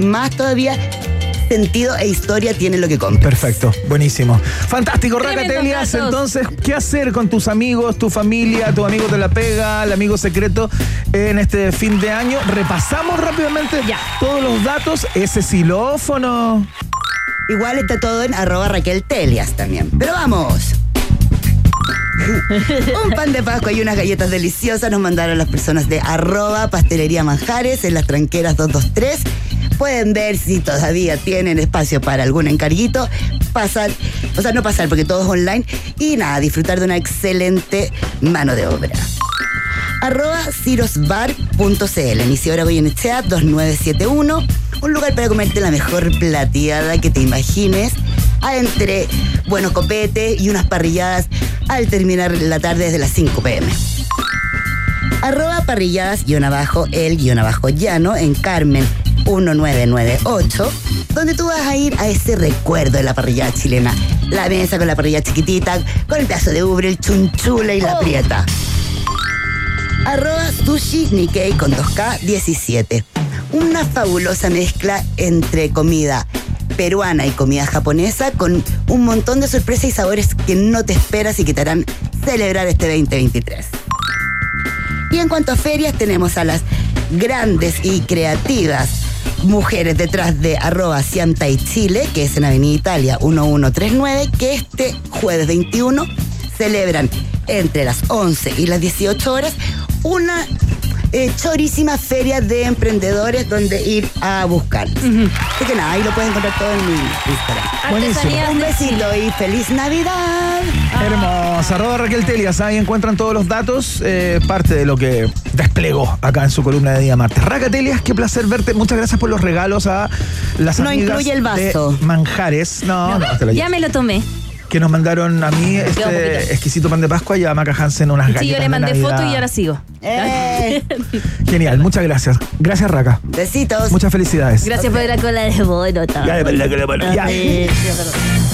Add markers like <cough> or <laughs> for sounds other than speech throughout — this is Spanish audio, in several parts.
más todavía sentido e historia tiene lo que compra. Perfecto, buenísimo. Fantástico, Racatelias. Entonces, ¿qué hacer con tus amigos, tu familia, tu amigo de la pega, el amigo secreto en este fin de año? Repasamos rápidamente Ya. todos los datos. Ese xilófono. Igual está todo en arroba Raquel Telias también. Pero vamos. <laughs> Un pan de Pascua y unas galletas deliciosas nos mandaron las personas de arroba pastelería manjares en las tranqueras 223. Pueden ver si todavía tienen espacio para algún encarguito. Pasar, o sea, no pasar porque todo es online. Y nada, disfrutar de una excelente mano de obra. Arroba cirosbar.cl, en Isidora Goyenechea 2971. Un lugar para comerte la mejor plateada que te imagines. Entre buenos copetes y unas parrilladas al terminar la tarde desde las 5 pm. Arroba parrilladas guion abajo el guion abajo llano en Carmen 1998, donde tú vas a ir a ese recuerdo de la parrillada chilena. La mesa con la parrilla chiquitita, con el pedazo de ubre, el chunchula y la prieta. Arroba sushi Nikkei con 2K 17. Una fabulosa mezcla entre comida peruana y comida japonesa con un montón de sorpresas y sabores que no te esperas y que te harán celebrar este 2023. Y en cuanto a ferias, tenemos a las grandes y creativas mujeres detrás de arroba Sianta y Chile, que es en Avenida Italia 1139, que este jueves 21 celebran entre las 11 y las 18 horas una eh, chorísima feria de emprendedores donde ir a buscar. Así que nada, ahí lo pueden encontrar todo en mi Instagram. Artesanías Un besito y feliz Navidad. Hermosa. Arroba Raquel Telias. Ahí encuentran todos los datos. eh, parte de lo que desplegó acá en su columna de día martes. Racatelias, qué placer verte. Muchas gracias por los regalos a las No amigas incluye el de vaso. Manjares. No, no, te lo Ya me lo tomé. Que nos mandaron a mí este exquisito pan de Pascua y a Maca Hansen unas galletas. Sí, yo le mandé foto y ahora sigo. Eh, Genial, muchas gracias. Gracias, Raca. besitos. Muchas felicidades. Gracias por la cola de bono. Ya, de verdad que ya.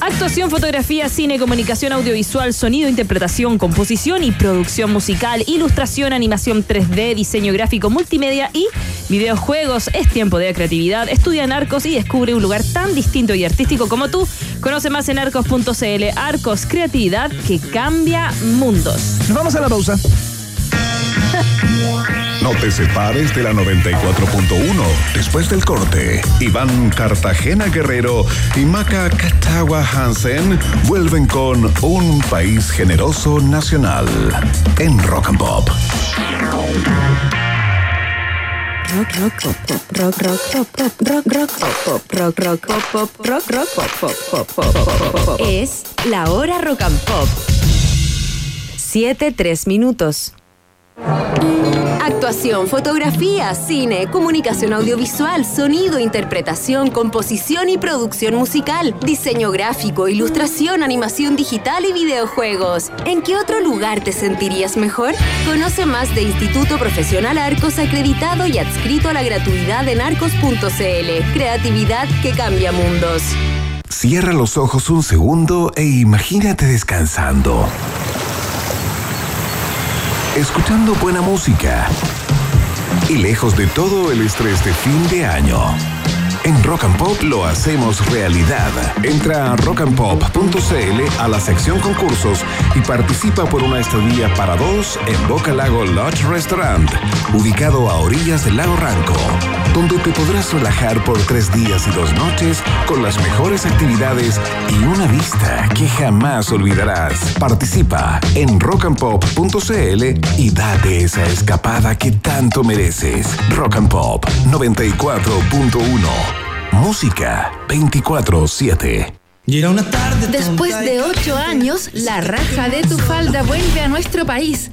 Actuación, fotografía, cine, comunicación audiovisual, sonido, interpretación, composición y producción musical, ilustración, animación 3D, diseño gráfico, multimedia y videojuegos. Es tiempo de creatividad. Estudia en Arcos y descubre un lugar tan distinto y artístico como tú. Conoce más en arcos.cl. Arcos, creatividad que cambia mundos. Nos vamos a la pausa. <laughs> No te separes de la 94.1. Después del corte, Iván Cartagena Guerrero y Maca Catagua Hansen vuelven con Un País Generoso Nacional en Rock and Pop. Rock, rock, pop, pop, rock, rock, pop, pop, rock, rock, pop, pop, rock, rock, pop, pop, rock, rock, pop, pop, pop, pop, pop, pop, pop. Es la hora rock and pop. Siete, tres minutos. Actuación, fotografía, cine, comunicación audiovisual, sonido, interpretación, composición y producción musical, diseño gráfico, ilustración, animación digital y videojuegos. ¿En qué otro lugar te sentirías mejor? Conoce más de Instituto Profesional Arcos acreditado y adscrito a la gratuidad en arcos.cl. Creatividad que cambia mundos. Cierra los ojos un segundo e imagínate descansando. Escuchando buena música. Y lejos de todo el estrés de fin de año. En Rock and Pop lo hacemos realidad. Entra a rockandpop.cl a la sección concursos y participa por una estadía para dos en Boca Lago Lodge Restaurant, ubicado a orillas del lago Ranco, donde te podrás relajar por tres días y dos noches con las mejores actividades y una vista que jamás olvidarás. Participa en rockandpop.cl y date esa escapada que tanto mereces. Rock and Pop 94.1. Música 24-7. Y era una tarde Después de ocho años, la raja de tu falda vuelve a nuestro país.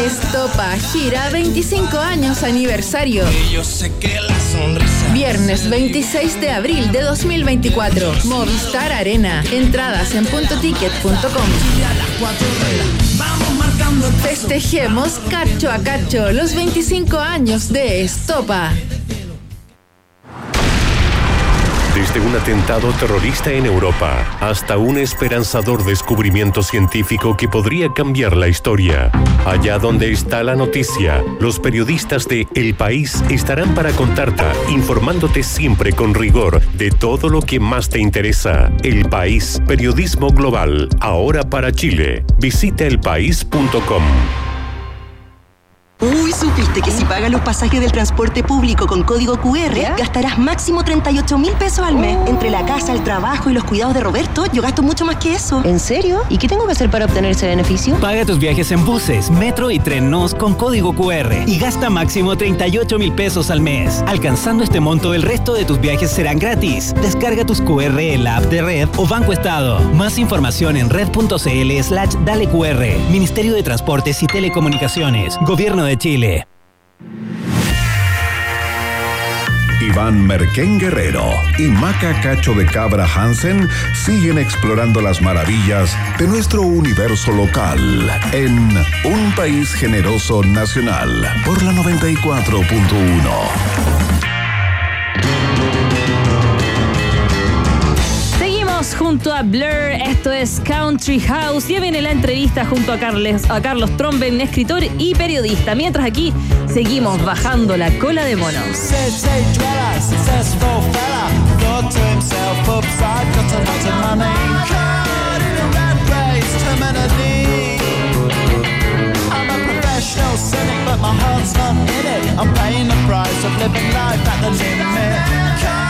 Estopa gira 25 años aniversario. Yo sé que la sonrisa Viernes 26 de abril de 2024. Movistar Arena. Entradas en puntoticket.com. Festejemos cacho a cacho los 25 años de Estopa. Desde un atentado terrorista en Europa hasta un esperanzador descubrimiento científico que podría cambiar la historia. Allá donde está la noticia, los periodistas de El País estarán para contarte, informándote siempre con rigor de todo lo que más te interesa. El País, periodismo global, ahora para Chile. Visita elpaís.com. Uy, ¿supiste que si pagas los pasajes del transporte público con código QR, gastarás máximo 38 mil pesos al mes? Entre la casa, el trabajo y los cuidados de Roberto, yo gasto mucho más que eso. ¿En serio? ¿Y qué tengo que hacer para obtener ese beneficio? Paga tus viajes en buses, metro y tren NOS con código QR y gasta máximo 38 mil pesos al mes. Alcanzando este monto, el resto de tus viajes serán gratis. Descarga tus QR en la app de Red o Banco Estado. Más información en red.cl slash dale QR. Ministerio de Transportes y Telecomunicaciones. Gobierno de Chile. Iván Merquén Guerrero y Maca Cacho de Cabra Hansen siguen explorando las maravillas de nuestro universo local en Un País Generoso Nacional por la 94.1. Junto a Blur, esto es Country House. Ya viene la entrevista junto a, Carles, a Carlos Tromben, escritor y periodista. Mientras aquí seguimos bajando la cola de mono. City dweller, successful fella, thought to himself, upside, got a lot of money. Caught in a rat race, terminally. I'm a professional cynic, but my heart's not it. I'm paying the price of living life at the.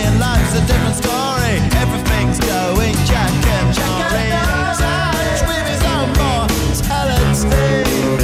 It's a different story. Everything's going Jack and Jack Jory. Such women's on more talent.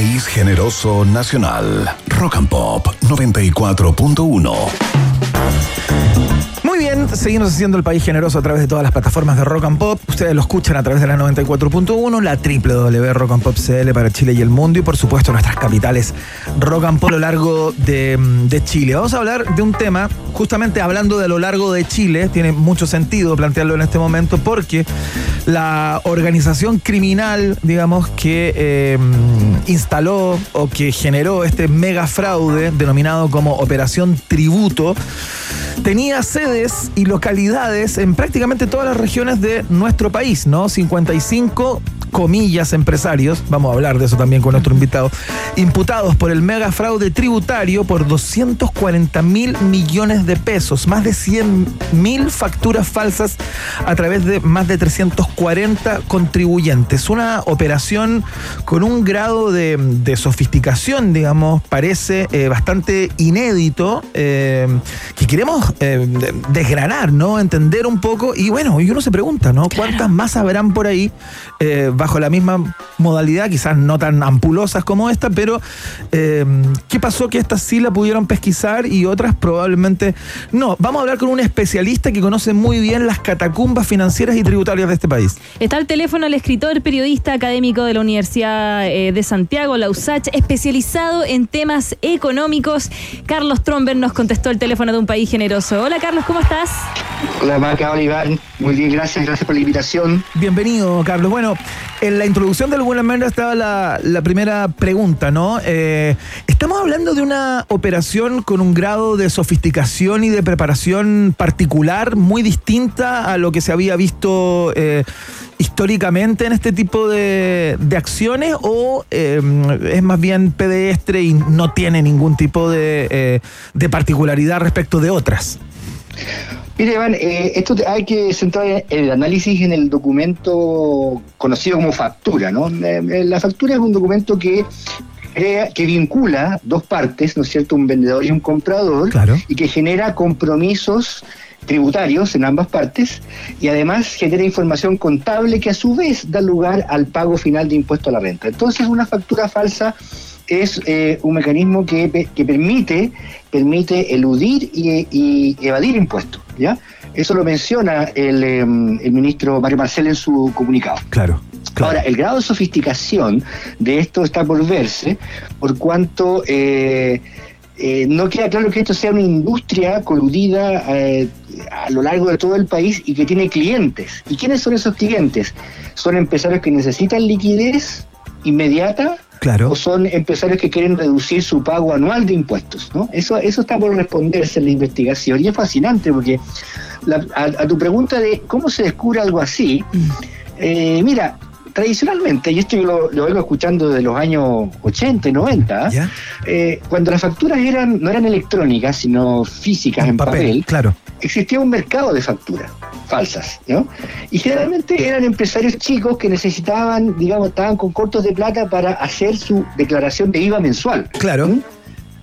País Generoso Nacional. Rock and Pop 94.1. Muy bien, seguimos haciendo el país generoso a través de todas las plataformas de Rock and Pop. Ustedes lo escuchan a través de la 94.1, la www Rock and Pop CL para Chile y el mundo y por supuesto nuestras capitales Rock and Pop a lo largo de, de Chile. Vamos a hablar de un tema, justamente hablando de lo largo de Chile, tiene mucho sentido plantearlo en este momento porque la organización criminal, digamos, que eh, instaló o que generó este mega fraude denominado como Operación Tributo, tenía sedes y localidades en prácticamente todas las regiones de nuestro país, ¿no? 55 comillas empresarios, vamos a hablar de eso también con nuestro invitado, imputados por el mega fraude tributario por 240 mil millones de pesos, más de 100 mil facturas falsas a través de más de 340 contribuyentes. Una operación con un grado de, de sofisticación, digamos, parece eh, bastante inédito, eh, que queremos eh, desgranar, ¿no? Entender un poco y bueno, y uno se pregunta, ¿no? ¿Cuántas más habrán por ahí bajo la misma modalidad, quizás no tan ampulosas como esta, pero eh, ¿qué pasó que estas sí la pudieron pesquisar y otras probablemente no? Vamos a hablar con un especialista que conoce muy bien las catacumbas financieras y tributarias de este país. Está al teléfono el escritor, periodista académico de la Universidad eh, de Santiago, la USACH, especializado en temas económicos. Carlos Tromber nos contestó el teléfono de un país generoso. Hola Carlos, ¿cómo estás? Hola Maca, hola Iván. Muy bien, gracias, gracias por la invitación. Bienvenido, Carlos. Bueno, en la introducción de alguna manera estaba la, primera pregunta, ¿no? Eh, estamos hablando de una operación con un grado de sofisticación y de preparación particular muy distinta a lo que se había visto eh, históricamente en este tipo de, de acciones o eh, es más bien pedestre y no tiene ningún tipo de, eh, de particularidad respecto de otras. Mire, Iván, eh, esto hay que centrar el análisis en el documento conocido como factura, ¿no? Eh, eh, La factura es un documento que crea, que vincula dos partes, ¿no es cierto?, un vendedor y un comprador, Claro. y que genera compromisos tributarios en ambas partes y además genera información contable que a su vez da lugar al pago final de impuesto a la renta. Entonces, una factura falsa es eh, un mecanismo que, que permite, permite eludir y, y evadir impuestos. ¿ya? Eso lo menciona el, eh, el ministro Mario Marcel en su comunicado. Claro. Ahora, el grado de sofisticación de esto está por verse, por cuanto eh, eh, no queda claro que esto sea una industria coludida eh, a lo largo de todo el país y que tiene clientes. ¿Y quiénes son esos clientes? Son empresarios que necesitan liquidez inmediata Claro. o son empresarios que quieren reducir su pago anual de impuestos. ¿no? Eso, eso está por responderse en la investigación y es fascinante porque la- a, a tu pregunta de cómo se descubre algo así, eh, mira, tradicionalmente, y esto yo lo, lo vengo escuchando de los años 80 y 90, ¿Ya? eh, cuando las facturas eran no eran electrónicas, sino físicas en, papel, Claro. existía un mercado de facturas falsas, ¿no? Y generalmente eran empresarios chicos que necesitaban, digamos, estaban con cortos de plata para hacer su declaración de IVA mensual. Claro. ¿Mm?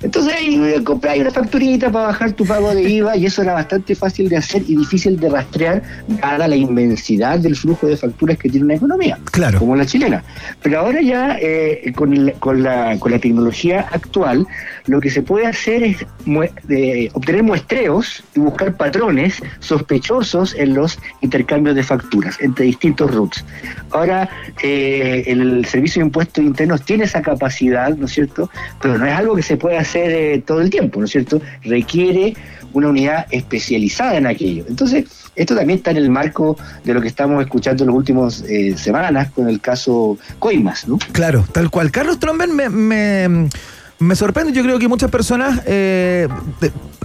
Entonces ahí eh, compráis una facturita para bajar tu pago de IVA y eso era bastante fácil de hacer y difícil de rastrear dada la inmensidad del flujo de facturas que tiene una economía, Claro. como la chilena. Pero ahora ya eh, con, el- con, la, con la tecnología actual lo que se puede hacer es mue- de obtener muestreos y buscar patrones sospechosos en los intercambios de facturas entre distintos routes. Ahora eh, el Servicio de Impuestos Internos tiene esa capacidad, ¿no es cierto? Pero no es algo que se puede hacer eh, todo el tiempo, ¿no es cierto? Requiere una unidad especializada en aquello. Entonces, esto también está en el marco de lo que estamos escuchando en las últimas eh, semanas con el caso Coimas, ¿no? Claro, tal cual. Carlos Tromben me, sorprende. Yo creo que muchas personas, eh,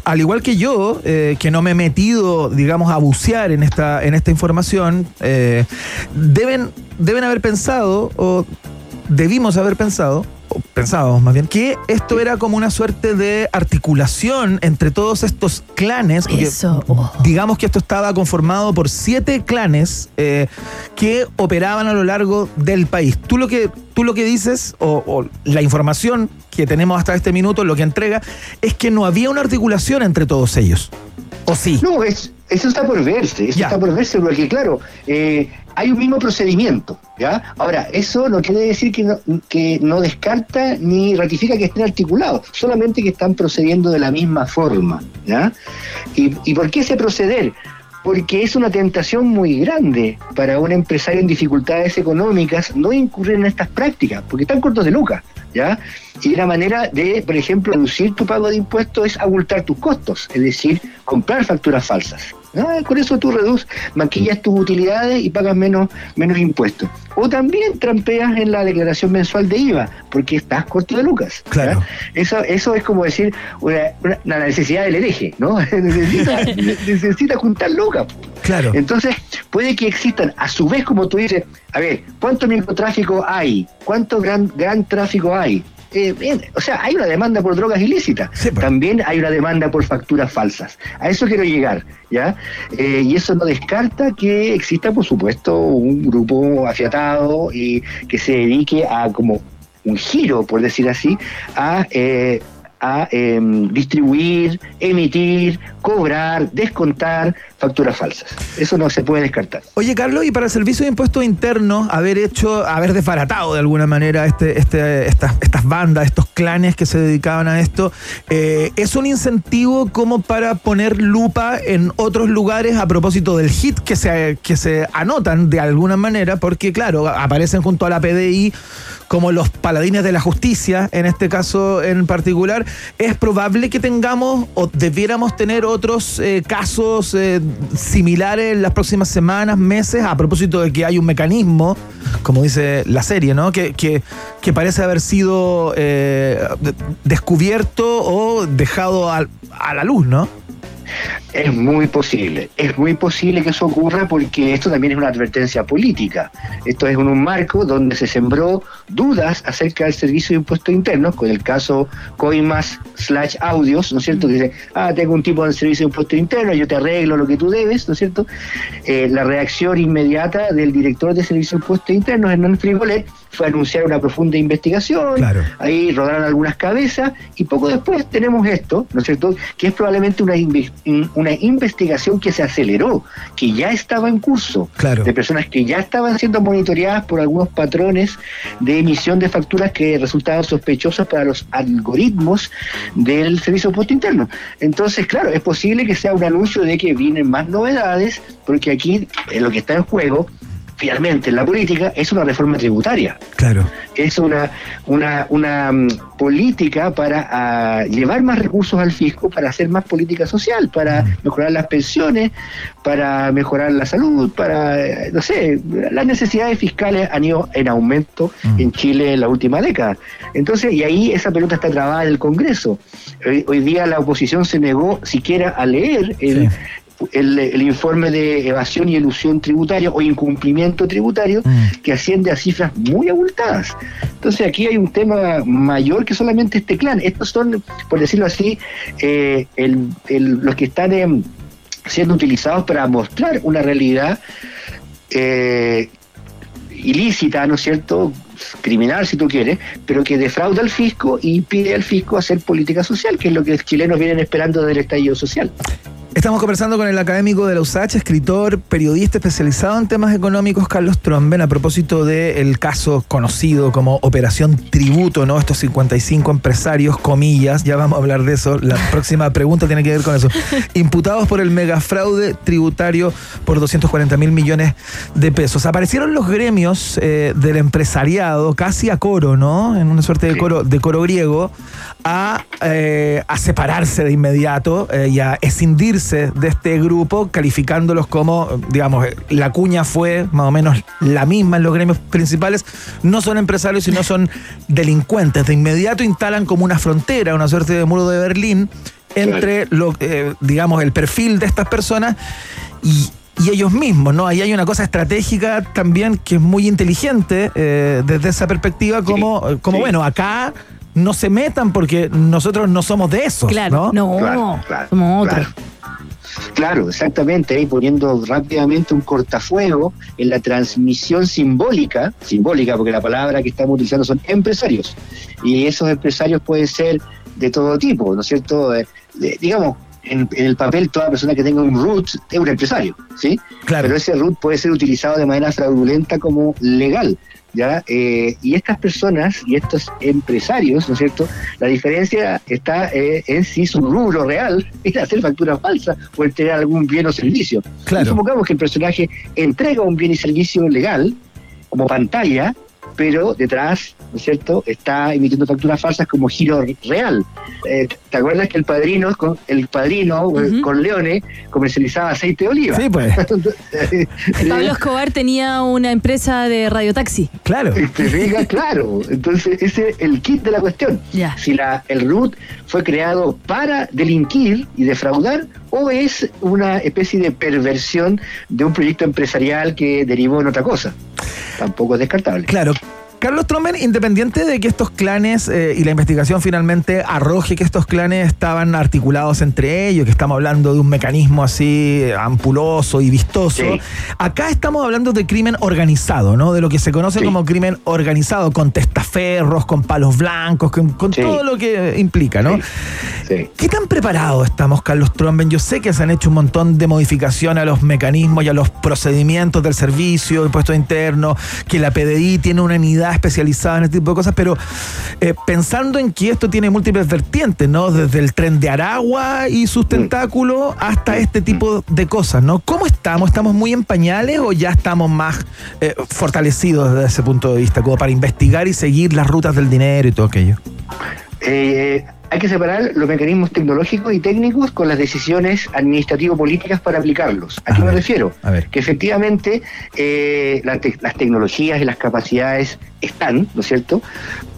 al igual que yo, que no me he metido, digamos, a bucear en esta, en esta información, deben, deben haber pensado, o debimos haber pensado, pensábamos más bien, que esto era como una suerte de articulación entre todos estos clanes. porque Eso. oh. digamos que esto estaba conformado por siete clanes eh, que operaban a lo largo del país. Tú lo que, tú lo que dices, o, o la información que tenemos hasta este minuto, lo que entrega, es que no había una articulación entre todos ellos. ¿O sí? No, es, eso está por verse, eso Ya. está por verse, porque claro, eh, hay un mismo procedimiento, ¿ya? Ahora, eso no quiere decir que no, que no descarta ni ratifica que estén articulados, solamente que están procediendo de la misma forma, ¿ya? ¿Y, y por qué ese proceder? Porque es una tentación muy grande para un empresario en dificultades económicas no incurrir en estas prácticas, porque están cortos de lucas, ¿ya? Y una manera de, por ejemplo, reducir tu pago de impuestos es abultar tus costos, es decir, comprar facturas falsas. Ah, con eso tú reduces, maquillas tus utilidades y pagas menos, menos impuestos. O también trampeas en la declaración mensual de IVA, porque estás corto de lucas. Claro. Eso, eso es como decir una, una- la necesidad del hereje, ¿no? <laughs> necesita, <laughs> necesita juntar lucas. Claro. Entonces, puede que existan, a su vez, como tú dices, a ver, ¿cuánto microtráfico hay? ¿Cuánto gran, gran tráfico hay? Eh, bien, o sea, hay una demanda por drogas ilícitas. También hay una demanda por facturas falsas. A eso quiero llegar, ¿ya? Eh, y eso no descarta que exista, por supuesto, un grupo afiatado y que se dedique a como un giro, por decir así, a, eh, a em, distribuir, emitir, cobrar, descontar facturas falsas. Eso no se puede descartar. Oye, Carlos, y para el Servicio de Impuestos Internos, haber hecho, haber desbaratado de alguna manera este, este, estas, estas bandas, estos clanes que se dedicaban a esto, eh, ¿es un incentivo como para poner lupa en otros lugares a propósito del hit que se, que se anotan de alguna manera? Porque, claro, aparecen junto a la PDI como los paladines de la justicia, en este caso en particular, es probable que tengamos o debiéramos tener otros eh, casos eh, similares en las próximas semanas, meses, a propósito de que hay un mecanismo, como dice la serie, ¿no? Que, que, parece haber sido eh, de- descubierto o dejado al- a la luz, ¿no? Es muy posible, es muy posible que eso ocurra porque esto también es una advertencia política. Esto es un marco donde se sembró dudas acerca del servicio de impuestos internos, con el caso Coimas slash audios, ¿no es cierto? Que dice, ah, tengo un tipo de servicio de impuestos internos, yo te arreglo lo que tú debes, ¿no es cierto? Eh, la reacción inmediata del director de servicio de impuestos internos, Hernán Frigolet, fue anunciar una profunda investigación, ahí rodaron algunas cabezas y poco después tenemos esto, ¿no es cierto?, que es probablemente una, inve- una investigación que se aceleró, que ya estaba en curso, Claro. de personas que ya estaban siendo monitoreadas por algunos patrones de emisión de facturas que resultaban sospechosos para los algoritmos del Servicio de Impuesto Interno. Entonces, claro, es posible que sea un anuncio de que vienen más novedades, porque aquí eh, lo que está en juego finalmente en la política es una reforma tributaria Claro. es una, una, una mm, política para ah, llevar más recursos al fisco, para hacer más política social, para mejorar las pensiones, para mejorar la salud, para, eh, no sé, las necesidades fiscales han ido en aumento en Chile en la última década. Entonces, y ahí esa pelota está trabada en el Congreso. Hoy, hoy día la oposición se negó siquiera a leer el, el, el informe de evasión y elusión tributaria o incumplimiento tributario que asciende a cifras muy abultadas. Entonces aquí hay un tema mayor que solamente este clan. Estos son, por decirlo así, eh, el- el- los que están em, siendo utilizados para mostrar una realidad eh, ilícita, ¿no es cierto? criminal si tú quieres, pero que defrauda al fisco y pide al fisco hacer política social, que es lo que los chilenos vienen esperando del estallido social. Estamos conversando con el académico de la USACH, escritor, periodista especializado en temas económicos, Carlos Tromben, a propósito del caso conocido como Operación Tributo, ¿no? Estos 55 empresarios, comillas, ya vamos a hablar de eso. La próxima pregunta tiene que ver con eso. <laughs> Imputados por el megafraude tributario por 240 mil millones de pesos. Aparecieron los gremios eh, del empresariado casi a coro, ¿no? En una suerte de coro, de coro griego, a, eh, a separarse de inmediato eh, y a escindirse de este grupo, calificándolos como, digamos, eh, la cuña fue más o menos la misma en los gremios principales. No son empresarios, sino son <laughs> delincuentes. De inmediato instalan como una frontera, una suerte de muro de Berlín entre, lo, eh, digamos, el perfil de estas personas y, y ellos mismos, ¿no? Ahí hay una cosa estratégica también que es muy inteligente eh, desde esa perspectiva, como, como bueno, acá no se metan porque nosotros no somos de esos, Claro, ¿no? no, Claro, claro, somos otros. Claro, exactamente, ahí poniendo rápidamente un cortafuego en la transmisión simbólica, simbólica porque la palabra que estamos utilizando son empresarios, y esos empresarios pueden ser de todo tipo, ¿no es cierto? Eh, de- digamos, en, en el papel toda persona que tenga un root es un empresario, ¿sí? Claro. Pero ese root puede ser utilizado de manera fraudulenta como legal. ¿Ya? Eh, y estas personas y estos empresarios, ¿no es cierto? La diferencia está eh, en si su rubro real <laughs> es hacer facturas falsas o entregar algún bien o servicio. Claro. Supongamos que el personaje entrega un bien y servicio legal como pantalla, pero detrás, ¿no es cierto?, está emitiendo facturas falsas como giro real. Eh, ¿Te acuerdas que el padrino, con- el padrino eh, con Leone comercializaba aceite de oliva? Sí, pues. <laughs> Pablo Escobar tenía una empresa de radiotaxi. Claro. Te fijas, claro. Entonces, ese es el kit de la cuestión. Si la, el root fue creado para delinquir y defraudar, o es una especie de perversión de un proyecto empresarial que derivó en otra cosa. Tampoco es descartable. Claro. Carlos Tromben, independiente de que estos clanes eh, y la investigación finalmente arroje que estos clanes estaban articulados entre ellos, que estamos hablando de un mecanismo así eh, ampuloso y vistoso, Sí. acá estamos hablando de crimen organizado, ¿no? De lo que se conoce Sí. como crimen organizado, con testaferros, con palos blancos, con, con Sí. todo lo que implica, ¿no? ¿Qué tan preparados estamos, Carlos Tromben? Yo sé que se han hecho un montón de modificaciones a los mecanismos y a los procedimientos del servicio, impuesto interno, que la PDI tiene una unidad especializada en este tipo de cosas, pero eh, pensando en que esto tiene múltiples vertientes, ¿no? Desde el tren de Aragua y sus tentáculos hasta este tipo de cosas, ¿no? ¿Cómo estamos? ¿Estamos muy en pañales o ya estamos más eh, fortalecidos desde ese punto de vista, como para investigar y seguir las rutas del dinero y todo aquello? Eh, hay que separar los mecanismos tecnológicos y técnicos con las decisiones administrativo-políticas para aplicarlos. ¿A qué A me ver, refiero? a ver. Que efectivamente eh, la te- las tecnologías y las capacidades están, ¿no es cierto?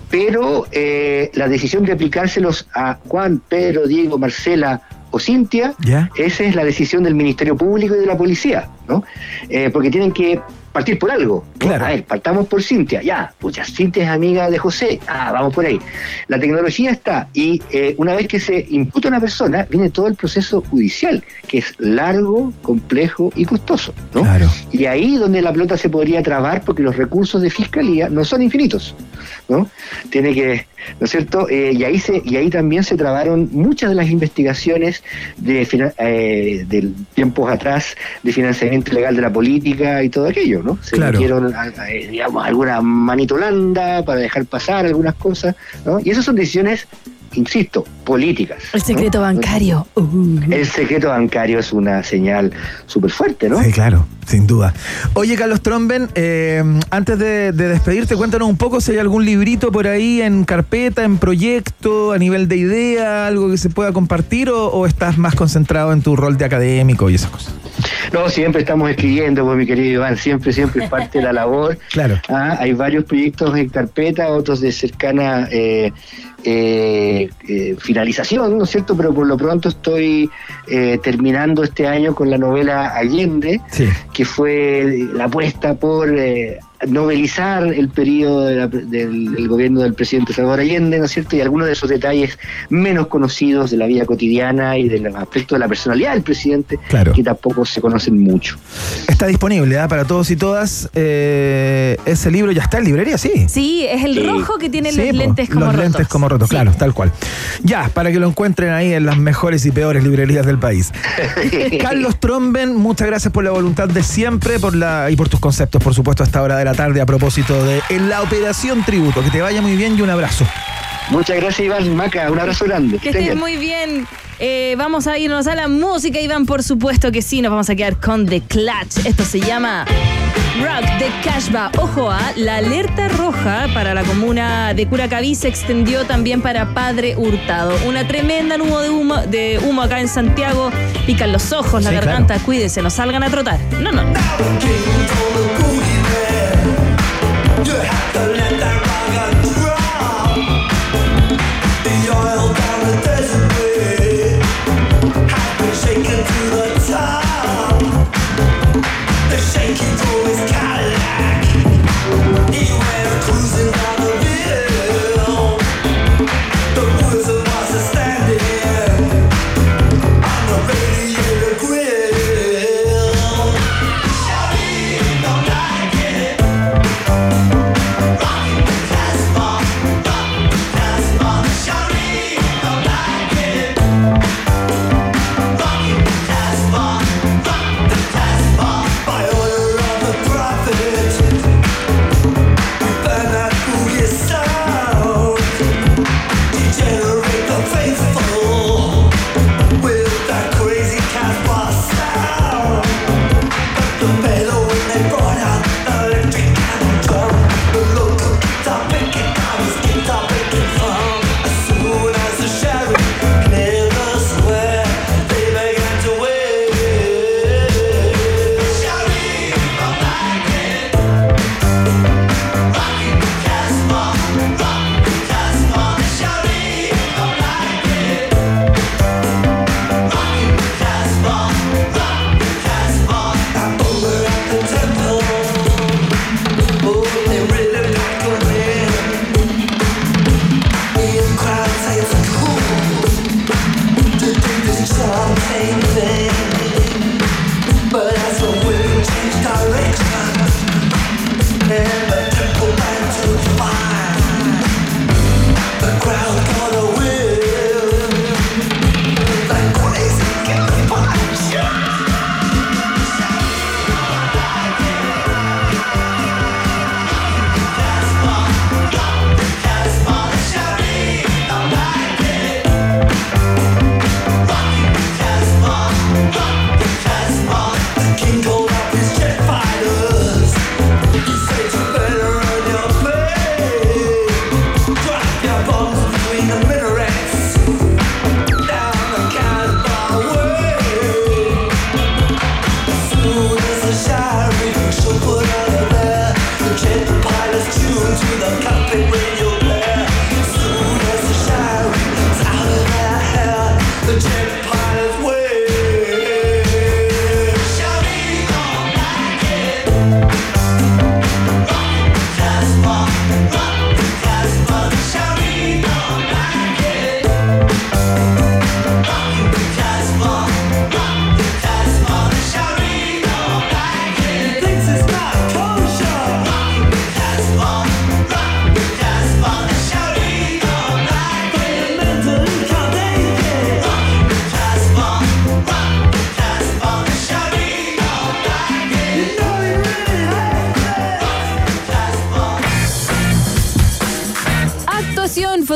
Pero eh, la decisión de aplicárselos a Juan, Pedro, Diego, Marcela o Cintia, ¿Ya? esa es la decisión del Ministerio Público y de la Policía, ¿no? Eh, porque tienen que partir por algo. A ver, partamos por Cintia, ya, pucha, Cintia es amiga de José, ah, vamos por ahí. La tecnología está y eh, una vez que se imputa una persona, viene todo el proceso judicial, que es largo, complejo y costoso, ¿no? Claro. Y ahí donde la pelota se podría trabar porque los recursos de fiscalía no son infinitos, ¿no? Tiene que, ¿no es cierto? Eh, y ahí se y ahí también se trabaron muchas de las investigaciones de, eh, de tiempos atrás de financiamiento ilegal de la política y todo aquello, ¿no? Se Claro. metieron, eh, digamos, alguna manitolanda para dejar pasar algunas cosas, ¿no? Y esas son decisiones, insisto, políticas. El ¿no? secreto bancario. Uh. El secreto bancario es una señal súper fuerte, ¿no? Sí, claro, sin duda. Oye, Carlos Tromben, eh, antes de, de despedirte, cuéntanos un poco si hay algún librito por ahí en carpeta, en proyecto, a nivel de idea, algo que se pueda compartir o, o estás más concentrado en tu rol de académico y esas cosas. No, siempre estamos escribiendo, pues mi querido Iván, siempre, siempre es parte de la labor. <laughs> Claro. Ah, hay varios proyectos en carpeta, otros de cercana eh, eh, eh, finalización, ¿no es cierto? Pero por lo pronto estoy terminando este año con la novela Allende, Sí. que fue la apuesta por novelizar el periodo de la- del, del gobierno del presidente Salvador Allende, ¿no es cierto? Y algunos de esos detalles menos conocidos de la vida cotidiana y de los aspectos de la personalidad del presidente, Claro. que tampoco se conocen mucho. Está disponible ¿ah? para todos y todas. eh, ese libro ya está en librería, sí. Sí, es el Sí. rojo que tiene Sí, los lentes como los rotos. lentes como rotos, Sí. claro, tal cual. Ya, para que lo encuentren ahí en las mejores y peores librerías del país. <laughs> Carlos Tromben, muchas gracias por la voluntad de siempre por la, y por tus conceptos, por supuesto, a esta hora de la tarde a propósito de en la Operación Tributo. Que te vaya muy bien y un abrazo. Muchas gracias, Iván Maca. Un abrazo grande. Que estés muy bien. Eh, vamos a irnos a la música, Iván, por supuesto que sí. Nos vamos a quedar con The Clutch. Esto se llama Rock de Cashba. Ojo a la alerta roja para la comuna de Curacaví se extendió también para Padre Hurtado. Una tremenda nube de humo, de humo acá en Santiago. Pican los ojos, la Sí, garganta. Cuídense, no salgan a trotar. No, no. Keep going.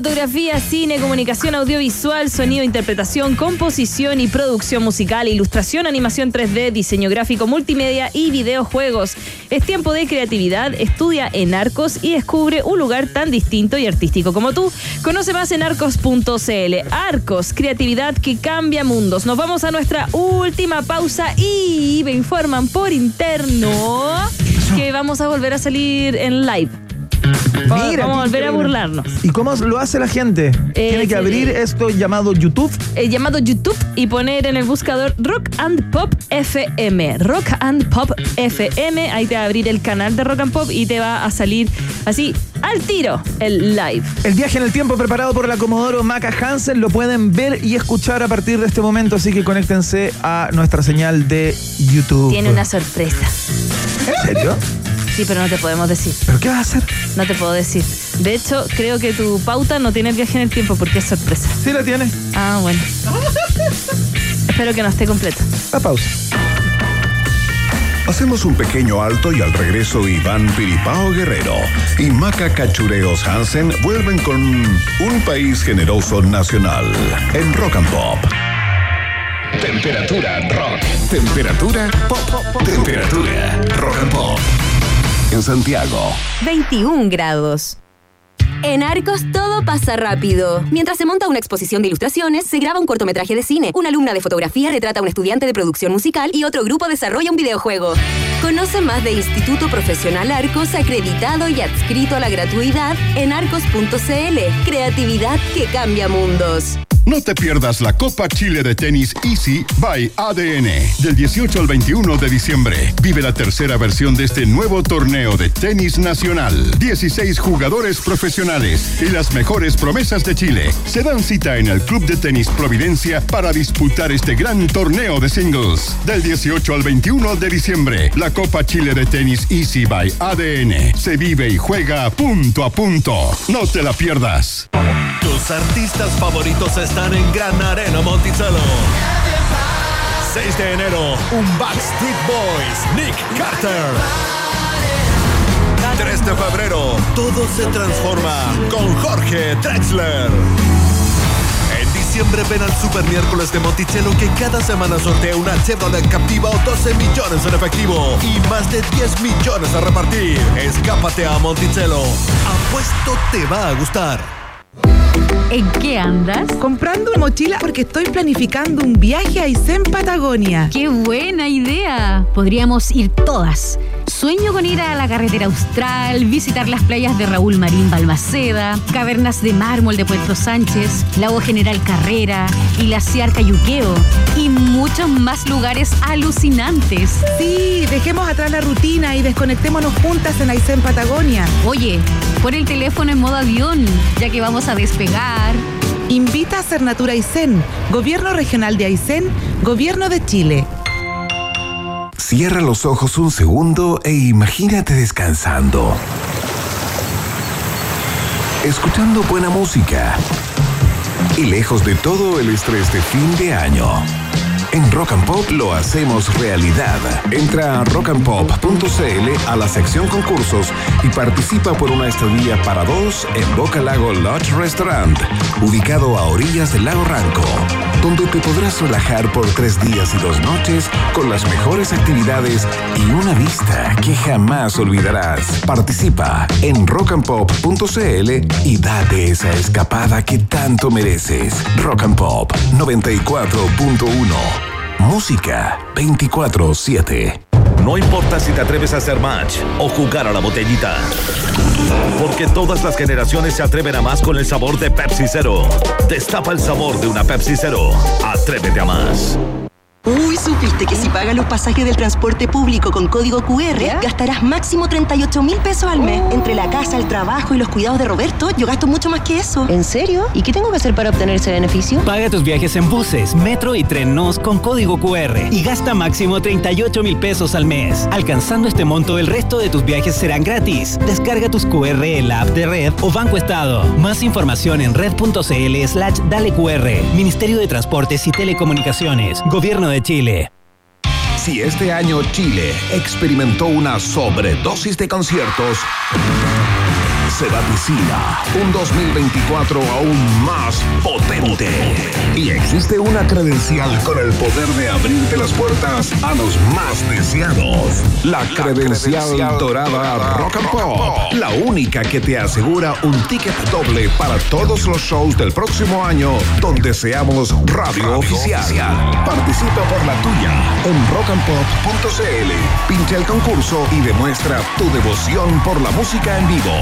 Fotografía, cine, comunicación audiovisual, sonido, interpretación, composición y producción musical, ilustración, animación 3D, diseño gráfico, multimedia y videojuegos. Es tiempo de creatividad, estudia en Arcos y descubre un lugar tan distinto y artístico como tú. Conoce más en arcos.cl. Arcos, creatividad que cambia mundos. Nos vamos a nuestra última pausa y me informan por interno que vamos a volver a salir en live. Vamos Mira, vamos a volver a burlarnos. ¿Y cómo lo hace la gente? Tiene que sí. abrir esto llamado YouTube. eh, llamado YouTube y poner en el buscador Rock and Pop FM. Rock and Pop FM. Ahí te va a abrir el canal de Rock and Pop y te va a salir así al tiro el live. El viaje en el tiempo preparado por la Comodoro Maca Hansen lo pueden ver y escuchar a partir de este momento, así que conéctense a nuestra señal de YouTube. Tiene una sorpresa. ¿En serio? Sí, pero no te podemos decir. ¿Pero qué vas a hacer? No te puedo decir. De hecho, creo que tu pauta no tiene el viaje en el tiempo porque es sorpresa. Sí la tiene. Ah, bueno. Espero que no esté completa. La pausa. Hacemos un pequeño alto y al regreso Iván Piripao Guerrero y Maca Cachureos Hansen vuelven con un país generoso nacional en Rock and Pop. Temperatura rock. Temperatura pop. Temperatura rock and pop. En Santiago. 21 grados. En Arcos todo pasa rápido. Mientras se monta una exposición de ilustraciones, se graba un cortometraje de cine, una alumna de fotografía retrata a un estudiante de producción musical y otro grupo desarrolla un videojuego. Conoce más de Instituto Profesional Arcos acreditado y adscrito a la gratuidad en arcos.cl. Creatividad que cambia mundos. No te pierdas la Copa Chile de Tenis Easy by ADN. Del 18 al 21 de diciembre. Vive la tercera versión de este nuevo torneo de tenis nacional. 16 jugadores profesionales y las mejores promesas de Chile se dan cita en el Club de Tenis Providencia para disputar este gran torneo de singles. Del 18 al 21 de diciembre, la Copa Chile de Tenis Easy by ADN se vive y juega punto a punto. No te la pierdas. Tus artistas favoritos están en Gran Arena Monticello. 6 de enero, un Backstreet Boys, Nick Carter. 3 de febrero, todo se transforma con Jorge Drexler. En diciembre ven al Super Miércoles de Monticello que cada semana sortea una Chevrolet Captiva o 12 millones en efectivo y más de 10 millones a repartir. Escápate a Monticello. Apuesto te va a gustar. ¿En qué andas? Comprando una mochila porque estoy planificando un viaje a Aysén, Patagonia. ¡Qué buena idea! Podríamos ir todas. Sueño con ir a la carretera austral, visitar las playas de Raúl Marín Balmaceda, cavernas de mármol de Puerto Sánchez, Lago General Carrera, Glaciar Cayuqueo y muchos más lugares alucinantes. Sí, dejemos atrás la rutina y desconectémonos juntas en Aysén, Patagonia. Oye, pon el teléfono en modo avión, ya que vamos a despegar. Invita a Cernatura Aysén, Gobierno Regional de Aysén, Gobierno de Chile. Cierra los ojos un segundo e imagínate descansando. Escuchando buena música. Y lejos de todo el estrés de fin de año. En Rock and Pop lo hacemos realidad. Entra a rockandpop.cl a la sección concursos y participa por una estadía para dos en Boca Lago Lodge Restaurant, ubicado a orillas del lago Ranco, donde te podrás relajar por tres días y dos noches con las mejores actividades y una vista que jamás olvidarás. Participa en rockandpop.cl y date esa escapada que tanto mereces. Rock and Pop 94.1 Música 24-7. No importa si te atreves a hacer match o jugar a la botellita. Porque todas las generaciones se atreven a más con el sabor de Pepsi Cero. Destapa el sabor de una Pepsi Cero. Atrévete a más. Uy, ¿supiste que si pagas los pasajes del transporte público con código QR, gastarás máximo 38 mil pesos al mes? Entre la casa, el trabajo y los cuidados de Roberto, yo gasto mucho más que eso. ¿En serio? ¿Y qué tengo que hacer para obtener ese beneficio? Paga tus viajes en buses, metro y tren NOS con código QR y gasta máximo 38 mil pesos al mes. Alcanzando este monto, el resto de tus viajes serán gratis. Descarga tus QR en la app de Red o Banco Estado. Más información en red.cl slash dale QR. Ministerio de Transportes y Telecomunicaciones. Gobierno de Chile. Si este año Chile experimentó una sobredosis de conciertos, se vaticina un 2024 aún más potente. Y existe una credencial con el poder de abrirte las puertas a los más deseados. La, credencial, dorada Rock and Pop. La única que te asegura un ticket doble para todos los shows del próximo año donde seamos radio, oficial. Participa por la tuya en rockandpop.cl. Pincha el concurso y demuestra tu devoción por la música en vivo,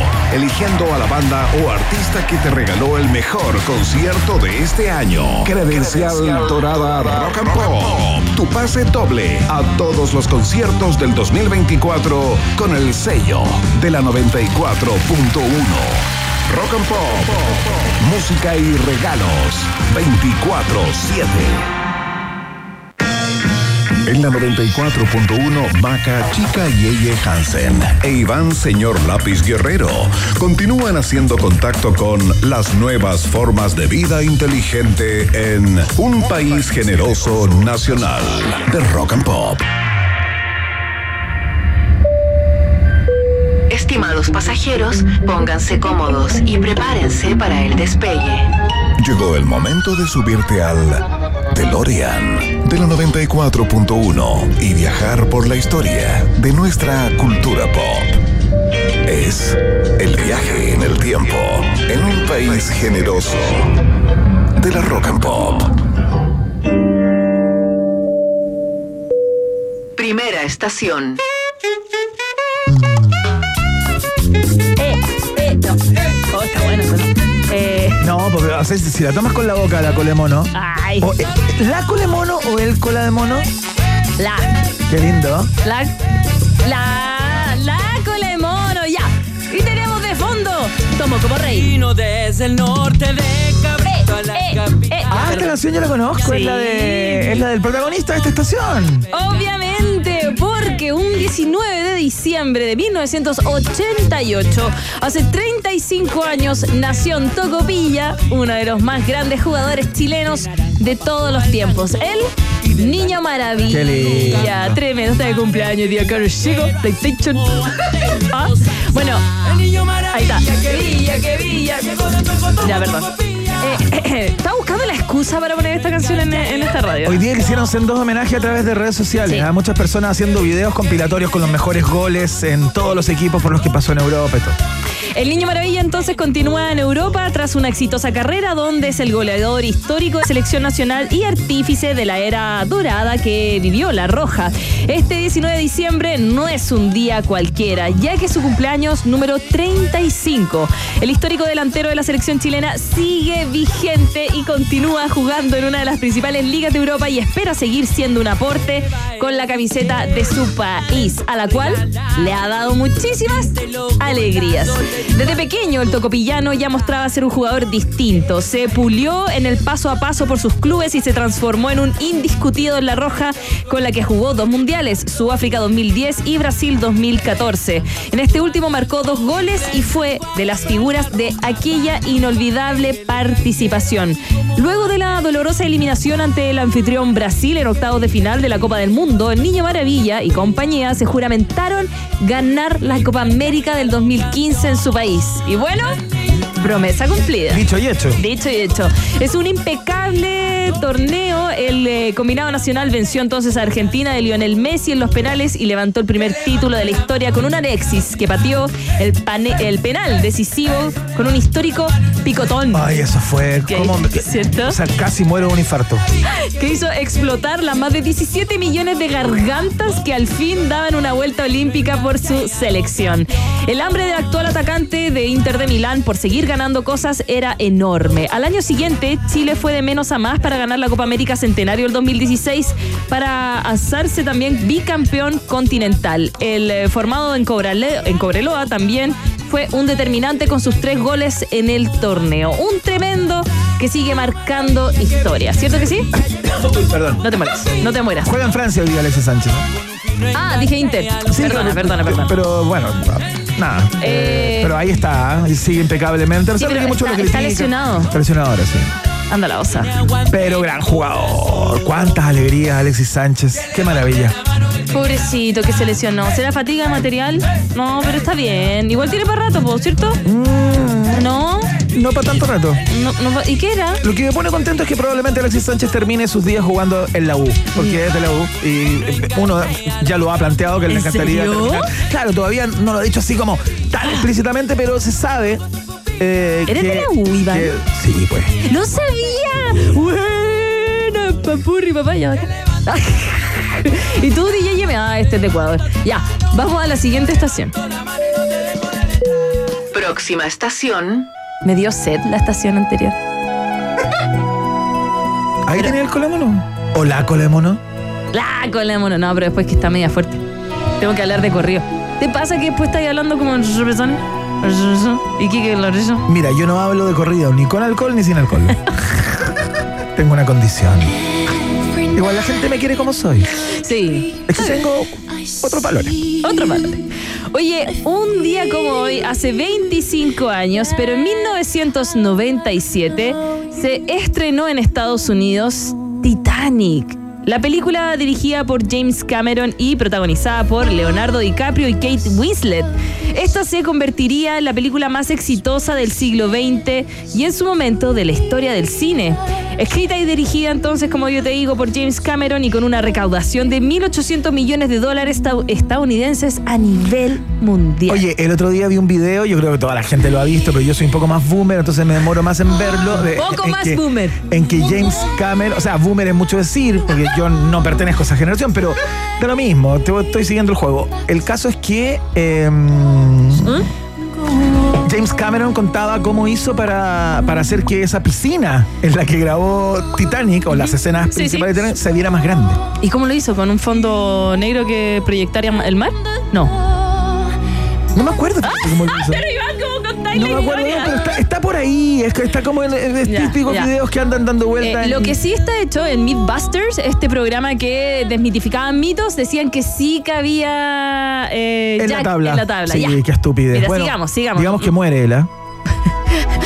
eligiendo a la banda o artista que te regaló el mejor concierto de este año. Credencial Dorada Rock and Pop. Tu pase doble a todos los conciertos del 2024 con el sello de la 94.1. Rock and Pop. Música y regalos 24-7. En la 94.1, Maca, Chica y Eye Hansen e Iván Señor Lápiz Guerrero continúan haciendo contacto con las nuevas formas de vida inteligente en un país generoso nacional de rock and pop. Estimados pasajeros, pónganse cómodos y prepárense para el despegue. Llegó el momento de subirte al DeLorean de la 94.1 y viajar por la historia de nuestra cultura pop. Es el viaje en el tiempo en un país generoso de la rock and pop. Primera estación. Eh, si la tomas con la boca, la cola de mono. ay, O, eh, ¿La cola de mono o el cola de mono? la, Qué lindo. la, la, la cola de mono, ya. Y tenemos de fondo, tomo como rey. Vino desde el norte de Cabrito a la capital. Ah, esta canción yo la conozco. Es, la de, es la del protagonista de esta estación. Obviamente, un 19 de diciembre de 1988, hace 35 años, nació en Tocopilla, uno de los más grandes jugadores chilenos de todos los tiempos. El Niño Maravilla. Tremendo, está de cumpleaños, día caro chico, PlayStation. Ah, Bueno, ahí está. Que villa, que villa, que Ya, perdón. Eh, estaba buscando la excusa para poner esta canción en, en esta radio. Hoy día quisieron hacer dos homenajes a través de redes sociales. Sí. Hay muchas personas haciendo videos compilatorios con los mejores goles en todos los equipos por los que pasó en Europa y todo. El Niño Maravilla entonces continúa en Europa tras una exitosa carrera donde es el goleador histórico de selección nacional y artífice de la era dorada que vivió La Roja. Este 19 de diciembre no es un día cualquiera, ya que su cumpleaños número 35. El histórico delantero de la selección chilena sigue vigente y continúa jugando en una de las principales ligas de Europa y espera seguir siendo un aporte con la camiseta de su país, a la cual le ha dado muchísimas alegrías. Desde pequeño, el tocopillano ya mostraba ser un jugador distinto. Se pulió en el paso a paso por sus clubes y se transformó en un indiscutido en la roja con la que jugó dos mundiales, Sudáfrica 2010 y Brasil 2014. En este último marcó dos goles y fue de las figuras de aquella inolvidable participación. Luego de la dolorosa eliminación ante el anfitrión Brasil en octavos de final de la Copa del Mundo, el Niño Maravilla y compañía se juramentaron ganar la Copa América del 2015 en su país. Y bueno, promesa cumplida. Dicho y hecho. Dicho y hecho. Es un impecable torneo. El eh, combinado nacional venció entonces a Argentina de Lionel Messi en los penales y levantó el primer título de la historia con un Alexis que pateó el, pane- el penal decisivo con un histórico picotón. Ay, eso fue. ¿cómo me- ¿Cierto? O sea, casi muero de un infarto. que hizo explotar las más de 17 millones de gargantas que al fin daban una vuelta olímpica por su selección. El hambre del actual atacante de Inter de Milán por seguir ganando cosas era enorme. Al año siguiente, Chile fue de menos a más para ganar la Copa América Centenario del 2016 para alzarse también bicampeón continental. El eh, formado en, Cobrale- en Cobreloa también fue un determinante con sus tres goles en el torneo. Un tremendo que sigue marcando historia. ¿Cierto que sí? <coughs> Perdón. No te mueras, no te mueras. Juega en Francia hoy Alexis Sánchez. Ah, dije Inter. perdona, perdona, perdona. Pero bueno, nada. Eh, pero ahí está, ¿eh? y sigue impecablemente. A pesar Sí, de que muchos está- lo está lesionado. Está lesionado ahora, sí. Anda la osa. Pero gran jugador. Cuántas alegrías, Alexis Sánchez. Qué maravilla. Pobrecito que se lesionó. ¿Será fatiga material? No, pero está bien. Igual tiene para rato. ¿cierto? No. No para tanto rato. No, ¿Y qué era? Lo que me pone contento es que probablemente Alexis Sánchez termine sus días jugando en la U, porque es de la U y eh, uno ya lo ha planteado que le ¿En encantaría. terminar. Claro, todavía no lo ha dicho así como tan explícitamente, pero se sabe. Eh, ¿Eres que- de la U, Iván? que- sí, pues. ¡No sabía! Buena, papurri, papaya. <laughs> y tú, DJ, me ah, este es de Ecuador. Ya, vamos a la siguiente estación. Próxima estación. Me dio sed la estación anterior. Ahí tenía el colemono. O la colemono. La colémono. No, pero después que está media fuerte. Tengo que hablar de corrido. ¿Te pasa que después estás hablando como en persona? ¿Y qué lo hizo? Mira, yo no hablo de corrido ni con alcohol ni sin alcohol. <laughs> tengo una condición. Igual la gente me quiere como soy. Sí. Es que tengo otros valores. Otro valor. Oye, un día como hoy, hace 25 años, pero en 1997, se estrenó en Estados Unidos Titanic. La película dirigida por James Cameron y protagonizada por Leonardo DiCaprio y Kate Winslet. Esta se convertiría en la película más exitosa del siglo XX y en su momento de la historia del cine. Escrita y dirigida entonces, como yo te digo, por James Cameron y con una recaudación de 1.800 millones de dólares estad- estadounidenses a nivel mundial. Oye, el otro día vi un video, yo creo que toda la gente lo ha visto, pero yo soy un poco más boomer, entonces me demoro más en verlo. de- Poco en más que- boomer. En que James Cameron, o sea, boomer es mucho decir, porque yo no pertenezco a esa generación, pero de lo mismo, te- estoy siguiendo el juego. El caso es que ¿Mm? James Cameron contaba cómo hizo para, para hacer que esa piscina en la que grabó Titanic, o las escenas Sí, principales sí. de Titanic, se viera más grande. ¿Y cómo lo hizo? ¿Con un fondo negro que proyectaría el mar? No. No me acuerdo cómo lo hizo. Pero Iván, ¿cómo contáis No la me acuerdo, historia? pero está, está por ahí. Es que está como en, en Ya, típicos ya. videos que andan dando vueltas. Eh, lo que sí está hecho en Mythbusters, este programa que desmitificaba mitos, decían que sí cabía eh, en Jack la tabla. en la tabla. Sí, ya. qué estupidez. Mira, Bueno, sigamos, sigamos. Digamos que muere él, ¿ah?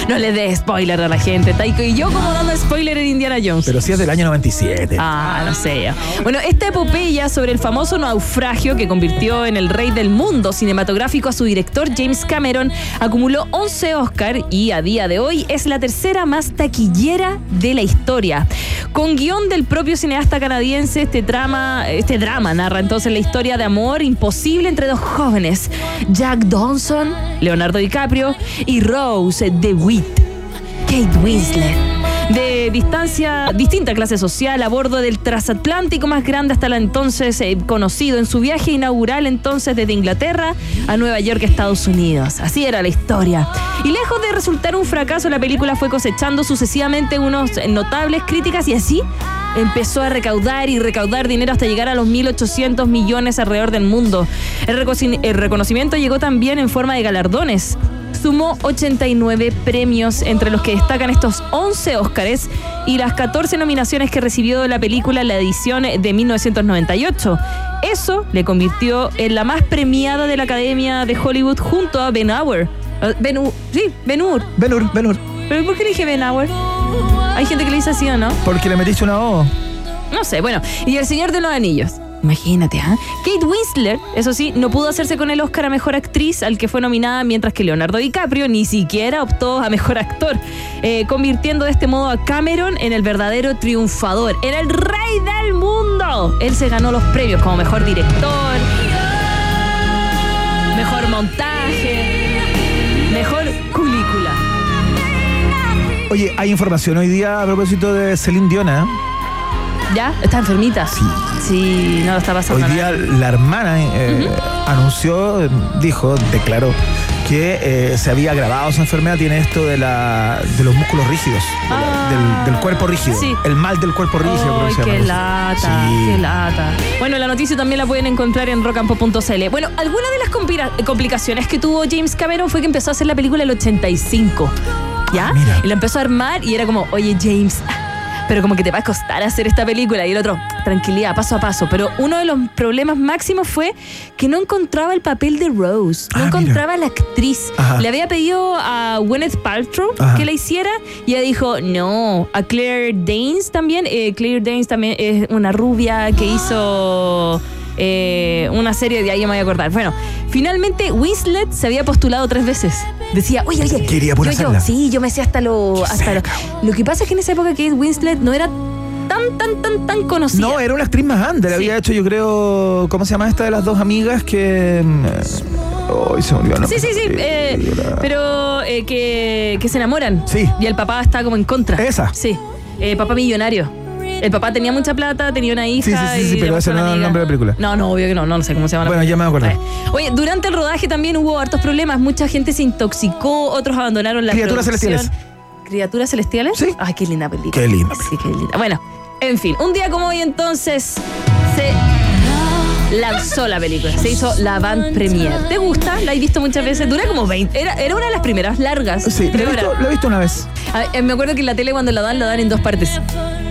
No le des spoiler a la gente. Taiko. Y yo como dando spoiler en Indiana Jones. Pero sí es del año 97. Ah, no sé. Bueno, esta epopeya sobre el famoso naufragio que convirtió en el rey del mundo cinematográfico a su director James Cameron acumuló 11 Oscar y a día de hoy es la tercera más taquillera de la historia. Con guion del propio cineasta canadiense, este drama, este drama narra entonces la historia de amor imposible entre dos jóvenes, Jack Dawson, Leonardo DiCaprio y Rose DeWitt. Kate Winslet. De distancia, distinta clase social a bordo del transatlántico más grande hasta la entonces eh, conocido en su viaje inaugural entonces desde Inglaterra a Nueva York, Estados Unidos. Así era la historia. Y lejos de resultar un fracaso, la película fue cosechando sucesivamente unos notables críticas y así empezó a recaudar y recaudar dinero hasta llegar a los 1.800 millones alrededor del mundo. El, reconocimiento llegó también en forma de galardones. Sumó 89 premios, entre los que destacan estos 11 Óscares y las 14 nominaciones que recibió la película la edición de 1998. Eso le convirtió en la más premiada de la Academia de Hollywood junto a Ben Hur. Eh, Ben sí, Ben Hur. Ben Hur, Ben Hur. ¿Pero por qué le dije Ben Hur? Hay gente que le dice así, ¿o no? Porque le metiste una O. No sé, bueno. Y El Señor de los Anillos. Imagínate, ¿ah? Kate Winslet, eso sí, no pudo hacerse con el Oscar a Mejor Actriz, al que fue nominada, mientras que Leonardo DiCaprio ni siquiera optó a Mejor Actor, eh, convirtiendo de este modo a Cameron en el verdadero triunfador, en el rey del mundo. Él se ganó los premios como Mejor Director, Mejor Montaje, Oye, hay información hoy día a propósito de Celine Dion, ¿eh? ¿Ya? ¿Está enfermita? Sí. Sí, no lo está pasando Hoy nada. día la hermana eh, anunció, eh, dijo, declaró que eh, se había agravado su enfermedad, tiene esto de, la, de los músculos rígidos, de la- del, del cuerpo rígido, Sí. el mal del cuerpo rígido. creo que Ay, se llama qué lata, Sí. qué lata. Bueno, la noticia también la pueden encontrar en rockandpop.cl. Bueno, alguna de las complicaciones que tuvo James Cameron fue que empezó a hacer la película en el 85. ¿Ya? y la empezó a armar y era como, oye, James. Pero como que te va a costar hacer esta película. Y el otro, tranquilidad, paso a paso. Pero uno de los problemas máximos fue que no encontraba el papel de Rose. No Ah, encontraba la actriz. Ajá. Le había pedido a Gwyneth Paltrow Ajá. que la hiciera y ella dijo no. A Claire Danes también. eh, Claire Danes también es una rubia que hizo eh, una serie de ahí me voy a acordar. Bueno, finalmente Winslet se había postulado tres veces. Decía, oye, oye, Quería pura yo, sí, yo me sé hasta lo, hasta lo. Lo que pasa es que en esa época Kate Winslet no era tan, tan, tan, tan conocida. No, era una actriz más under. Había hecho, yo creo, ¿cómo se llama esta de las dos amigas que. mm, eh, Ay, se olvidó el Sí, sí, sí, eh, pero eh, que, que se enamoran. Sí. Y el papá está como en contra. Esa. Sí. Eh, papá millonario. El papá tenía mucha plata, tenía una hija. Sí, sí, sí, y sí, pero ese no es el nombre de la película. No, no, obvio que no, no sé cómo se llama la Bueno, ya me acuerdo. Oye, durante el rodaje también hubo hartos problemas. Mucha gente se intoxicó, otros abandonaron la Criaturas producción. celestiales. ¿Criaturas celestiales? Sí. Ay, qué linda película. Qué linda Sí, qué linda. Bueno, en fin, un día como hoy entonces se lanzó la película. Se hizo la van premiere. ¿Te gusta? La he visto muchas veces. Dura como 20. Era, era una de las primeras largas. Sí, lo he, visto, era- lo he visto una vez. A- me acuerdo que en la tele cuando la dan, la dan en dos partes.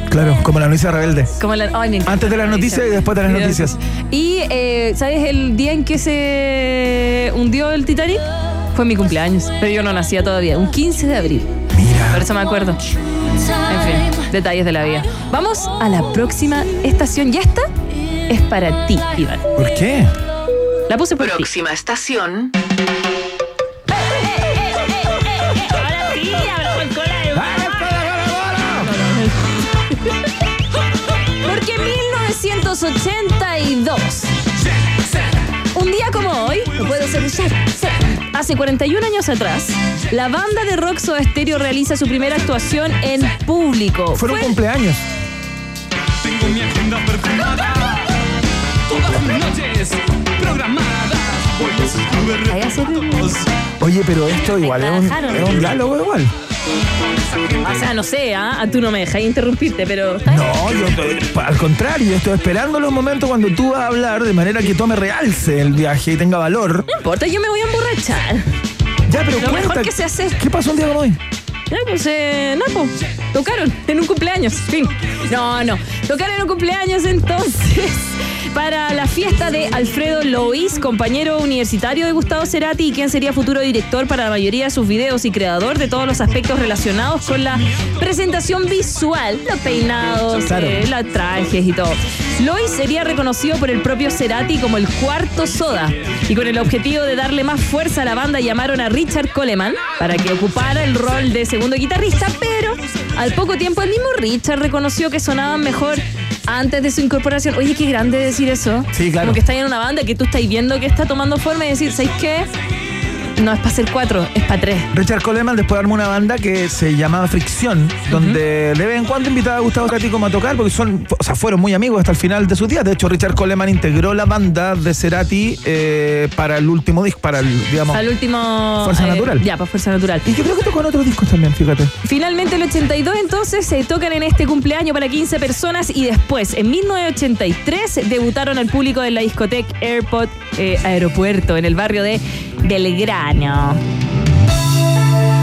Claro, como la noticia rebelde. Como la, ay, me encanta Antes de la las noticias y después de las noticias. Y, eh, ¿sabes el día en que se hundió el Titanic? Fue mi cumpleaños, pero yo no nacía todavía, un 15 de abril. Mira. Por eso me acuerdo. En fin, detalles de la vida. Vamos a la próxima estación. Ya está. Es para ti, Iván. ¿Por qué? La puse por ti. Próxima estación. 1982, un día como hoy, no puedo ser. Hace 41 años atrás, la banda de rock Soda Stereo realiza su primera actuación en público. Fueron Fue- cumpleaños. Tengo mi agenda perfumada. Todas mis noches programadas. Oye, pero esto igual es un, es un diálogo igual. O sea, no sé, ¿ah? tú no me dejas interrumpirte, pero. No, yo al contrario, estoy esperando los momentos cuando tú vas a hablar de manera que tome realce el viaje y tenga valor. No importa, yo me voy a emborrachar. Ya, pero Lo cuenta, mejor que se hace. ¿Qué pasó un día como hoy? Ya, pues, eh, no, pues, tocaron en un cumpleaños, fin. No, no, tocaron en un cumpleaños entonces para la fiesta de Alfredo Lois, compañero universitario de Gustavo Cerati y quien sería futuro director para la mayoría de sus videos y creador de todos los aspectos relacionados con la presentación visual, los peinados, Claro. eh, los trajes y todo. Lois sería reconocido por el propio Cerati como el cuarto soda y con el objetivo de darle más fuerza a la banda llamaron a Richard Coleman para que ocupara el rol de segundo guitarrista, pero al poco tiempo el mismo Richard reconoció que sonaban mejor antes de su incorporación. Oye, qué grande decir eso. Sí, claro. Como que está en una banda que tú estás viendo que está tomando forma y decir, ¿sabes qué? No es para ser cuatro, es para tres. Richard Coleman después armó una banda que se llamaba Fricción, donde de vez en cuando invitaba a Gustavo Cerati como a tocar, porque son, o sea, fueron muy amigos hasta el final de sus días. De hecho, Richard Coleman integró la banda de Cerati eh, para el último disco, para el, digamos. Al último... Fuerza eh, Natural. Ya, para Fuerza Natural. Y yo creo que tocó en otros discos también, fíjate. Finalmente el 82 entonces se tocan en este cumpleaños para 15 personas y después en 1983 debutaron al público de la discoteca Airport eh, Aeropuerto en el barrio de Belgrano. 안녕.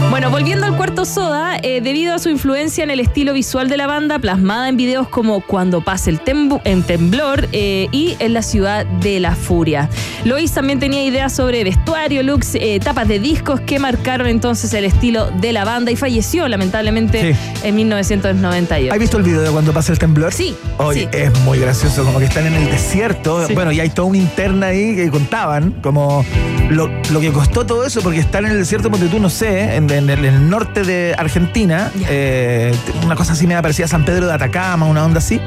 Bueno, volviendo al cuarto soda, eh, debido a su influencia en el estilo visual de la banda, plasmada en videos como Cuando pase el en temblor eh, y en la ciudad de la furia. Lois también tenía ideas sobre vestuario, looks, eh, tapas de discos que marcaron entonces el estilo de la banda y falleció lamentablemente en 1998. ¿Has visto el video de cuando pasa el temblor? Sí. Oye, sí. es muy gracioso, como que están en el desierto. Sí. Bueno, y hay toda una interna ahí que contaban, como lo, lo que costó todo eso, porque están en el desierto, porque tú no sé, en, en el, en el norte de Argentina, eh, una cosa así me parecía San Pedro de Atacama, una onda así.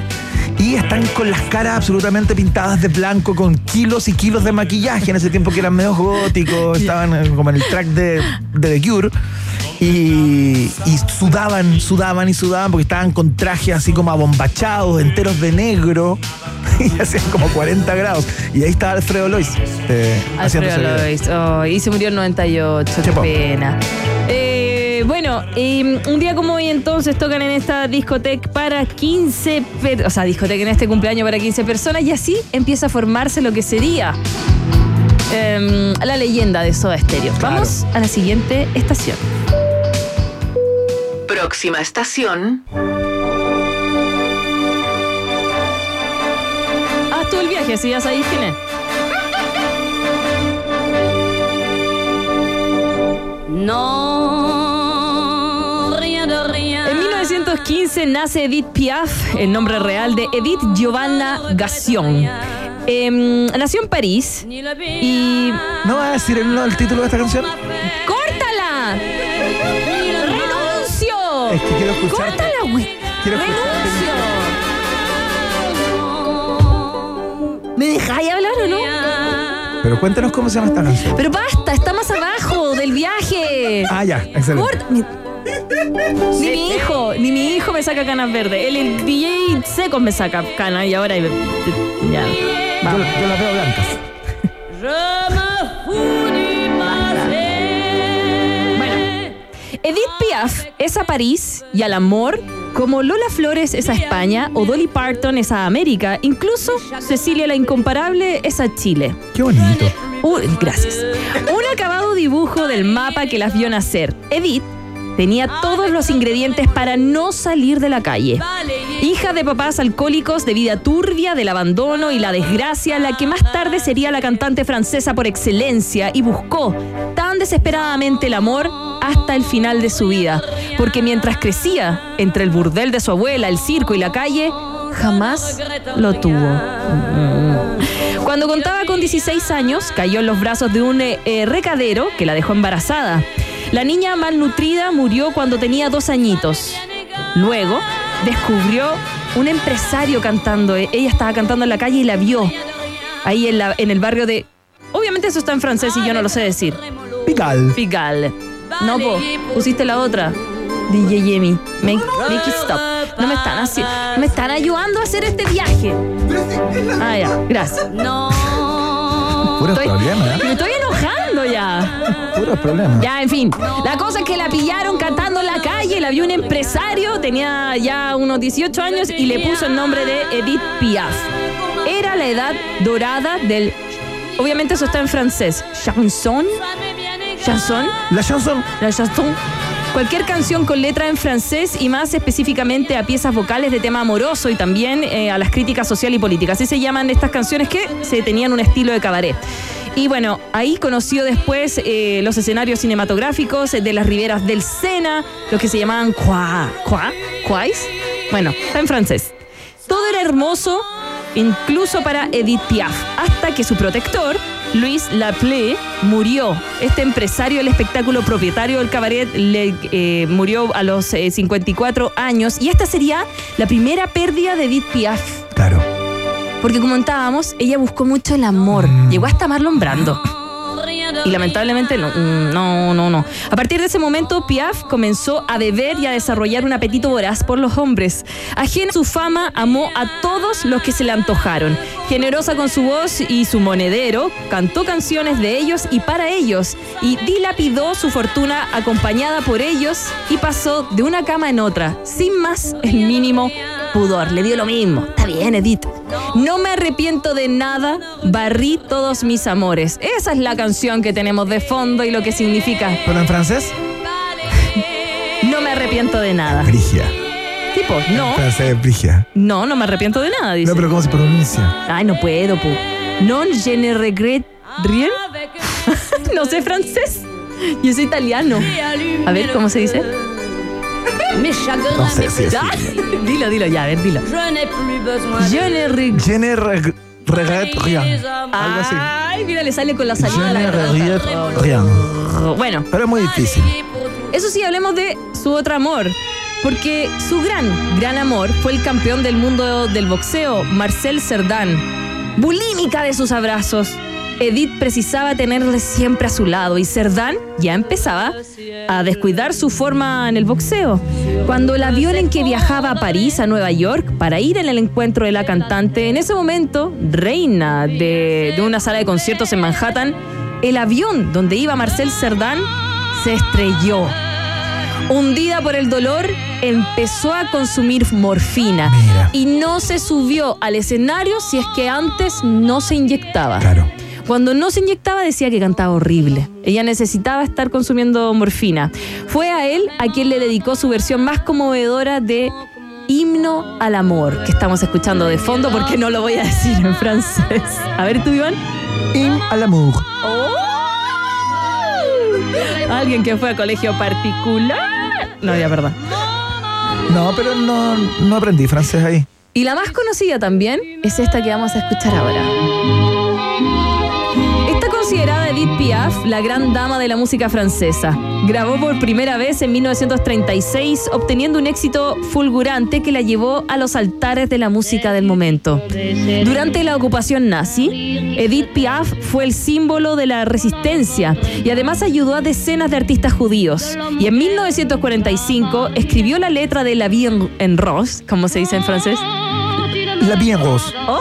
Y están con las caras absolutamente pintadas de blanco, con kilos y kilos de maquillaje en ese tiempo que eran medio góticos, <laughs> estaban como en el track de, de The Cure. Y, y sudaban, sudaban y sudaban porque estaban con trajes así como abombachados, enteros de negro. <laughs> Y hacían como 40 grados. Y ahí estaba Alfredo Lois. eh, Alfredo. Lois. Oh, y se murió en 98, qué pena. Eh, bueno, eh, un día como hoy entonces tocan en esta discoteca para 15, per- o sea, discoteca en este cumpleaños para 15 personas y así empieza a formarse lo que sería em, la leyenda de Soda Stereo. Vamos a la siguiente estación. Próxima estación. Haz tú el viaje, si ya sabéis quién es. No, rien de rien. En 1915 nace Edith Piaf, el nombre real de Edith Giovanna Gassion. Em, nació en París y. ¿No vas a decir el título de esta canción? Escuchar. ¡Córtala, güey! Quiero escuchar. ¿Me dejáis hablar o no? Pero cuéntanos cómo se llama esta canción. Pero basta, está más abajo del viaje. Ah, ya, excelente. Corta- Ni mi hijo, ni mi hijo me saca canas verdes. El DJ Secos me saca canas y ahora. Ya. Yo, yo las veo blancas. Edith Piaf es a París y al amor, como Lola Flores es a España o Dolly Parton es a América, incluso Cecilia la Incomparable es a Chile. Qué bonito. Uy, gracias. Un acabado dibujo del mapa que las vio nacer. Edith tenía todos los ingredientes para no salir de la calle. Hija de papás alcohólicos, de vida turbia, del abandono y la desgracia, la que más tarde sería la cantante francesa por excelencia y buscó tan desesperadamente el amor hasta el final de su vida. Porque mientras crecía entre el burdel de su abuela, el circo y la calle, jamás lo tuvo. Cuando contaba con 16 años, cayó en los brazos de un eh, eh, recadero que la dejó embarazada. La niña malnutrida murió cuando tenía dos añitos. Luego descubrió un empresario cantando. Eh, Ella estaba cantando en la calle y la vio. Ahí en, la- en el barrio de... Obviamente eso está en francés y yo no lo sé decir. Pical. Pigal. No, po, pusiste la otra. DJ Yemi. Make, make it stop. No me están así. Me están ayudando a hacer este viaje. Ah, ya. Gracias. No. Estoy- ¿eh? Me estoy enojando ya. Puros problemas. Ya, en fin. La cosa es que la pillaron cantando en la calle, la vio un empresario, tenía ya unos 18 años y le puso el nombre de Edith Piaf. Era la edad dorada del... Obviamente eso está en francés. Chanson. Chanson. La chanson. La chanson. Cualquier canción con letra en francés y más específicamente a piezas vocales de tema amoroso y también eh, a las críticas social y políticas. Así se llaman estas canciones que se tenían un estilo de cabaret. Y bueno, ahí conoció después eh, los escenarios cinematográficos de las riberas del Sena, los que se llamaban Qua, Qua, Quais. Bueno, en francés. Todo era hermoso, incluso para Edith Piaf, hasta que su protector, Luis Laplé, murió. Este empresario del espectáculo propietario del cabaret le, eh, murió a los eh, 54 años y esta sería la primera pérdida de Edith Piaf. Claro. Porque como contábamos, ella buscó mucho el amor. Llegó hasta Marlon Brando. Y lamentablemente no, no, no, no. A partir de ese momento, Piaf comenzó a beber y a desarrollar un apetito voraz por los hombres. Ajena a su fama, amó a todos los que se le antojaron. Generosa con su voz y su monedero, cantó canciones de ellos y para ellos. Y dilapidó su fortuna acompañada por ellos y pasó de una cama en otra, sin más el mínimo pudor. Le dio lo mismo. Está bien, Edith. No me arrepiento de nada, barrí todos mis amores. Esa es la canción que tenemos de fondo y lo que significa. ¿Pero en francés? No me arrepiento de nada. Brigia. Tipo, no. En francés, Brigia. No, no me arrepiento de nada, dice. No, pero ¿cómo se pronuncia? Ay, no puedo, pu. Non je ne regrette rien. <laughs> no sé francés. Yo soy italiano. A ver, ¿cómo se dice? No sé si es <laughs> Dilo, dilo, ya, a ver, dilo. Je ne regrette. Je ne reg- regrette rien. Algo así. Ay, mira, le sale con la Je salida de ne la regrette garganta. rien. Bueno, Pero es muy difícil. Eso sí, hablemos de su otro amor. Porque su gran, gran amor fue el campeón del mundo del boxeo, Marcel Cerdán. Bulímica de sus abrazos. Edith precisaba tenerle siempre a su lado y Cerdán ya empezaba a descuidar su forma en el boxeo. Cuando el avión en que viajaba a París, a Nueva York, para ir en el encuentro de la cantante, en ese momento, reina de, de una sala de conciertos en Manhattan, el avión donde iba Marcel Cerdán se estrelló. Hundida por el dolor, empezó a consumir morfina y no se subió al escenario si es que antes no se inyectaba. Claro. Cuando no se inyectaba decía que cantaba horrible. Ella necesitaba estar consumiendo morfina. Fue a él a quien le dedicó su versión más conmovedora de Himno al Amor, que estamos escuchando de fondo porque no lo voy a decir en francés. A ver tú, Iván. Hymne à l'amour. Alguien que fue a colegio particular. No, ya, verdad. No, pero no, no aprendí francés ahí. Y la más conocida también es esta que vamos a escuchar ahora. Considerada Edith Piaf la gran dama de la música francesa. Grabó por primera vez en 1936, obteniendo un éxito fulgurante que la llevó a los altares de la música del momento. Durante la ocupación nazi, Edith Piaf fue el símbolo de la resistencia y además ayudó a decenas de artistas judíos. Y en 1945 escribió la letra de La Vie en- en Rose, como se dice en francés. La bien Rose. Oh.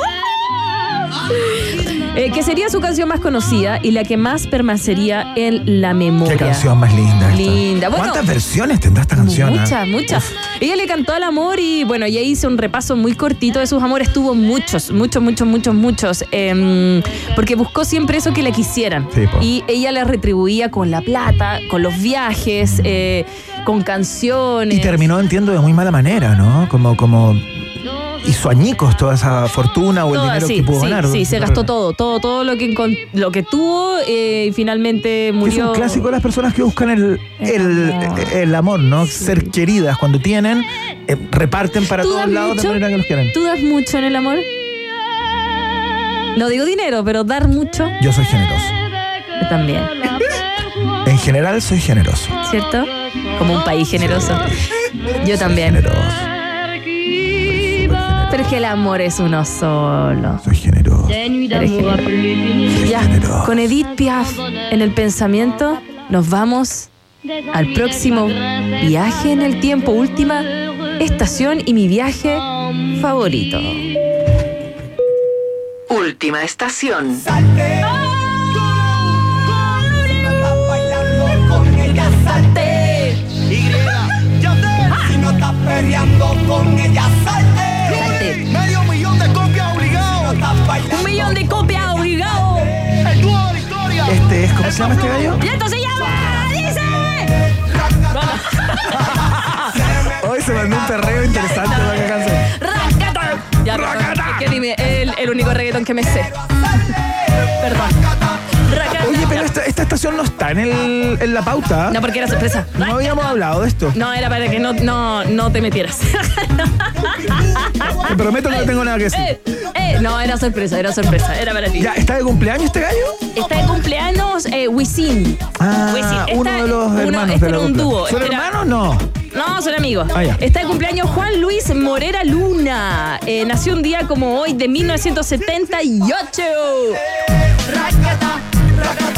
Eh, que sería su canción más conocida y la que más permanecería en la memoria. Qué canción más linda. esta. Linda. Bueno, ¿Cuántas versiones tendrá esta canción? Muchas, muchas. Ella le cantó al amor y bueno, ya hice un repaso muy cortito de sus amores. Tuvo muchos, muchos, muchos, muchos, muchos. em, porque buscó siempre eso que le quisieran. Sí, y ella le retribuía con la plata, con los viajes, eh, con canciones. Y terminó, entiendo, de muy mala manera, ¿no? Como, como hizo añicos toda esa fortuna o el Toda, dinero sí, que pudo sí, ganar. sí, se gastó todo, todo, todo lo que, encon- lo que tuvo eh, y finalmente Es murió. un clásico de las personas que buscan el, el, el amor, ¿no? Ser queridas cuando tienen, eh, reparten para ¿Tú todos das lados de mucho? manera que los quieran. ¿Tú das mucho en el amor? No digo dinero, pero dar mucho Yo soy generoso. también, En general soy generoso. ¿cierto? Como un país generoso. Yo también. Pero es que el amor es uno solo. Soy generoso. Eres generoso. Ya, con Edith Piaf en el pensamiento, nos vamos al próximo viaje en el tiempo, última estación y mi viaje favorito. Última estación. Y, ya te, si no estás peleando con ella, Un millón de copias obligado. El dúo de la historia. Este es, ¿cómo se llama este gallo? Y esto se llama, dice. Hoy se mandó un perreo interesante para que canción. Racata. Ya, perdón, es que dime, el, el único reggaetón que me sé. Perdón. Racata. Estación no está en, el, en la pauta. No, porque era sorpresa. No habíamos hablado de esto. No, era para que no, no, no te metieras. Te prometo que no tengo nada que decir. Eh, eh, no, era sorpresa, era sorpresa, era para ti. Ya, ¿está de cumpleaños este gallo? Está de cumpleaños eh, Wisin. Ah, Wisin. uno de los uno- hermanos este de la era un dupla. dúo. ¿Son este era- hermanos? No. No, son amigos. Ah, ya. Está de cumpleaños Juan Luis Morera Luna. Eh, nació un día como hoy de 1978.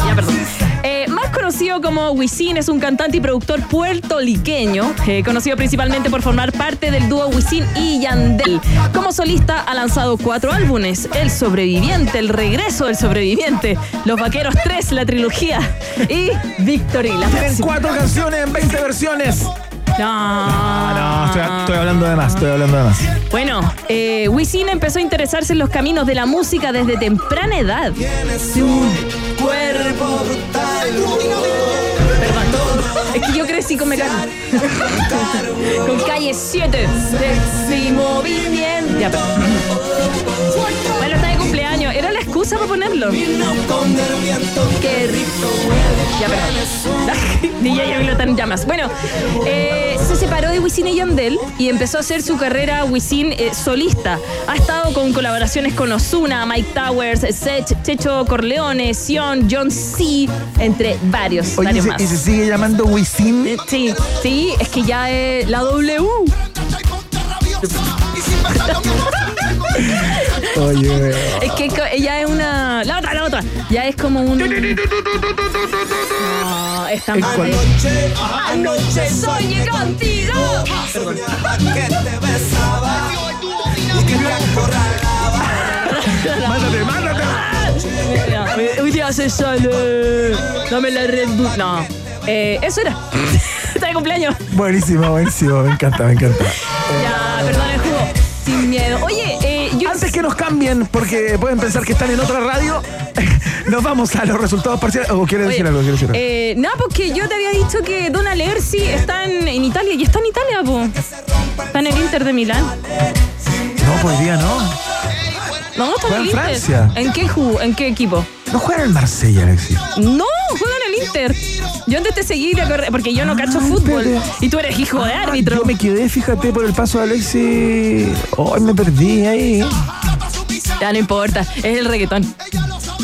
Ya, perdón. Eh, más conocido como Wisin, es un cantante y productor puertorriqueño, eh, conocido principalmente por formar parte del dúo Wisin y Yandel. Como solista ha lanzado cuatro álbumes, El Sobreviviente, El Regreso del Sobreviviente, Los Vaqueros 3, la trilogía y Victory. La Tienen próxima. cuatro canciones en 20 versiones. No, No, estoy, estoy hablando de más, estoy hablando de más. Bueno, eh, Wisin empezó a interesarse en los caminos de la música desde temprana edad. Su cuerpo Perdón. Es que yo crecí con Mecano. con calle 7. Sexy movimiento. Ya. Excusa para ponerlo. Qué rico Ya, perdón. <laughs> DJ Yamilo está en llamas. Bueno, eh, se separó de Wisin y Yandel y empezó a hacer su carrera Wisin eh, solista. Ha estado con colaboraciones con Ozuna, Mike Towers, Sech, Checho Corleone, Sion, John C., entre varios, Oye, ¿y varios se, más. y se sigue llamando Wisin? Sí, sí, es que ya es la W. <laughs> Oye, Es que ella es una. La otra, la otra. Ya es como un. No, es tan cuál? Anoche soñé contigo. Que te besaba y que te acorralaba. mándate, mándate. Hoy- Hoy día se sale. Dame la Red Bull. No. Eh, eso era. <laughs> Está de cumpleaños. Buenísimo, buenísimo, me encanta, me encanta. Ya, perdón el jugo. Sin miedo. Oye. Antes que nos cambien, porque pueden pensar que están en otra radio, <laughs> nos vamos a los resultados parciales. ¿O quieres decir algo? ¿Quieres decir algo? Eh, no, porque yo te había dicho que Donna Lersi está en, en Italia y está en Italia, po. Está en el Inter de Milán. No, pues día no. No, está en el en Inter. Francia. ¿En qué? ¿En qué equipo? No juega en el Marsella, Alexis. No, juega en el Inter. Yo antes te seguí porque yo no cacho fútbol. Y tú eres hijo de árbitro. Yo me quedé, fíjate, por el paso de Alexis. Ay, me perdí ahí. Ya no importa, es el reggaetón.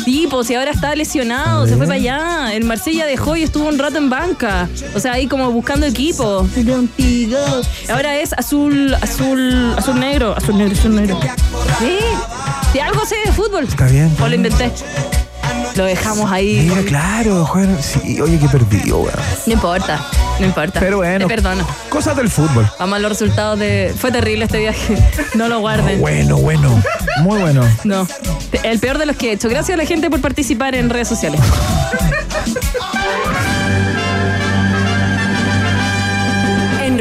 Tipo, si ahora está lesionado, se fue para allá. El Marsella dejó y estuvo un rato en banca. O sea, ahí como buscando equipo. Ahora es azul, azul, azul negro, azul negro, azul negro. Sí, si algo sé de fútbol. Está bien. O lo inventé. Lo dejamos ahí. Mira, claro, Juan. Sí, oye, qué perdido, weón. No importa, no importa. Pero bueno. Te perdono. Cosas del fútbol. Vamos a los resultados de. Fue terrible este viaje. <laughs> No lo guarden. Bueno, bueno. Muy bueno. No. El peor de los que he hecho. Gracias a la gente por participar en redes sociales. <laughs>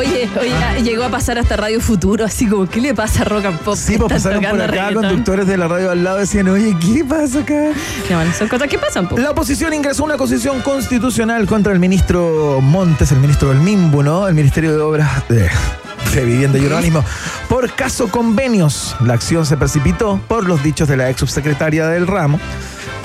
Oye, oye, ah, llegó a pasar hasta Radio Futuro, así como, ¿qué le pasa a Rock and Pop? Sí, pues pasaron por acá conductores de la radio al lado decían, oye, ¿qué pasa acá? No, bueno, son cosas que pasan, po. La oposición ingresó una acusación constitucional contra el ministro Montes, el ministro del MIMBU, ¿no? El Ministerio de Obras de, de Vivienda y Urbanismo, por caso convenios. La acción se precipitó por los dichos de la ex subsecretaria del ramo.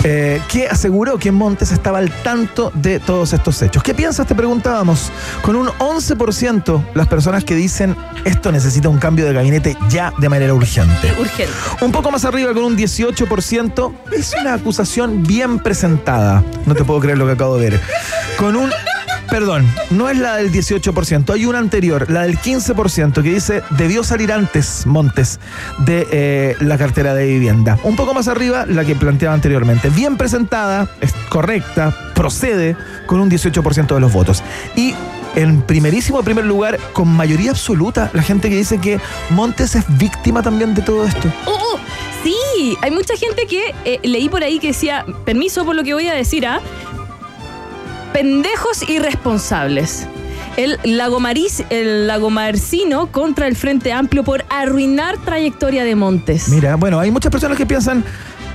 Eh, que aseguró que Montes estaba al tanto de todos estos hechos. ¿Qué piensas? Te preguntábamos. Con un 11% las personas que dicen esto necesita un cambio de gabinete ya de manera urgente. Urgente. Un poco más arriba, con un 18%, es una acusación bien presentada. No te puedo creer lo que acabo de ver. Con un. Perdón, no es la del 18%, hay una anterior, la del 15%, que dice debió salir antes Montes de eh, la cartera de vivienda. Un poco más arriba, la que planteaba anteriormente. Bien presentada, es correcta, procede con un 18% de los votos. Y en primerísimo primer lugar, con mayoría absoluta, la gente que dice que Montes es víctima también de todo esto. ¡Oh, oh! Sí, hay mucha gente que eh, leí por ahí que decía, permiso por lo que voy a decir, ¿ah? Pendejos irresponsables. El Lagomariz, el Lagomarcino contra el Frente Amplio por arruinar trayectoria de Montes. Mira, bueno, hay muchas personas que piensan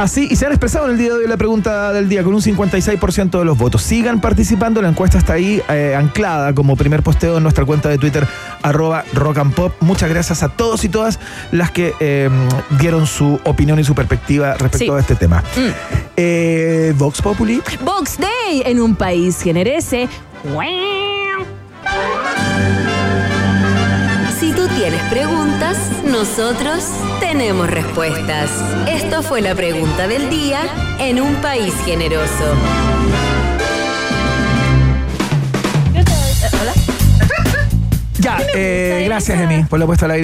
así y se han expresado en el día de hoy la pregunta del día con un 56% de los votos. Sigan participando, la encuesta está ahí eh, anclada como primer posteo en nuestra cuenta de Twitter, arroba rock and pop. Muchas gracias a todos y todas las que eh, dieron su opinión y su perspectiva respecto Sí. a este tema. Mm. Eh, Vox Populi. Box Day en un país generese. Tienes preguntas, nosotros tenemos respuestas. Esto fue la pregunta del día en un país generoso. Ya, eh, gracias, Emi, por la puesta al aire.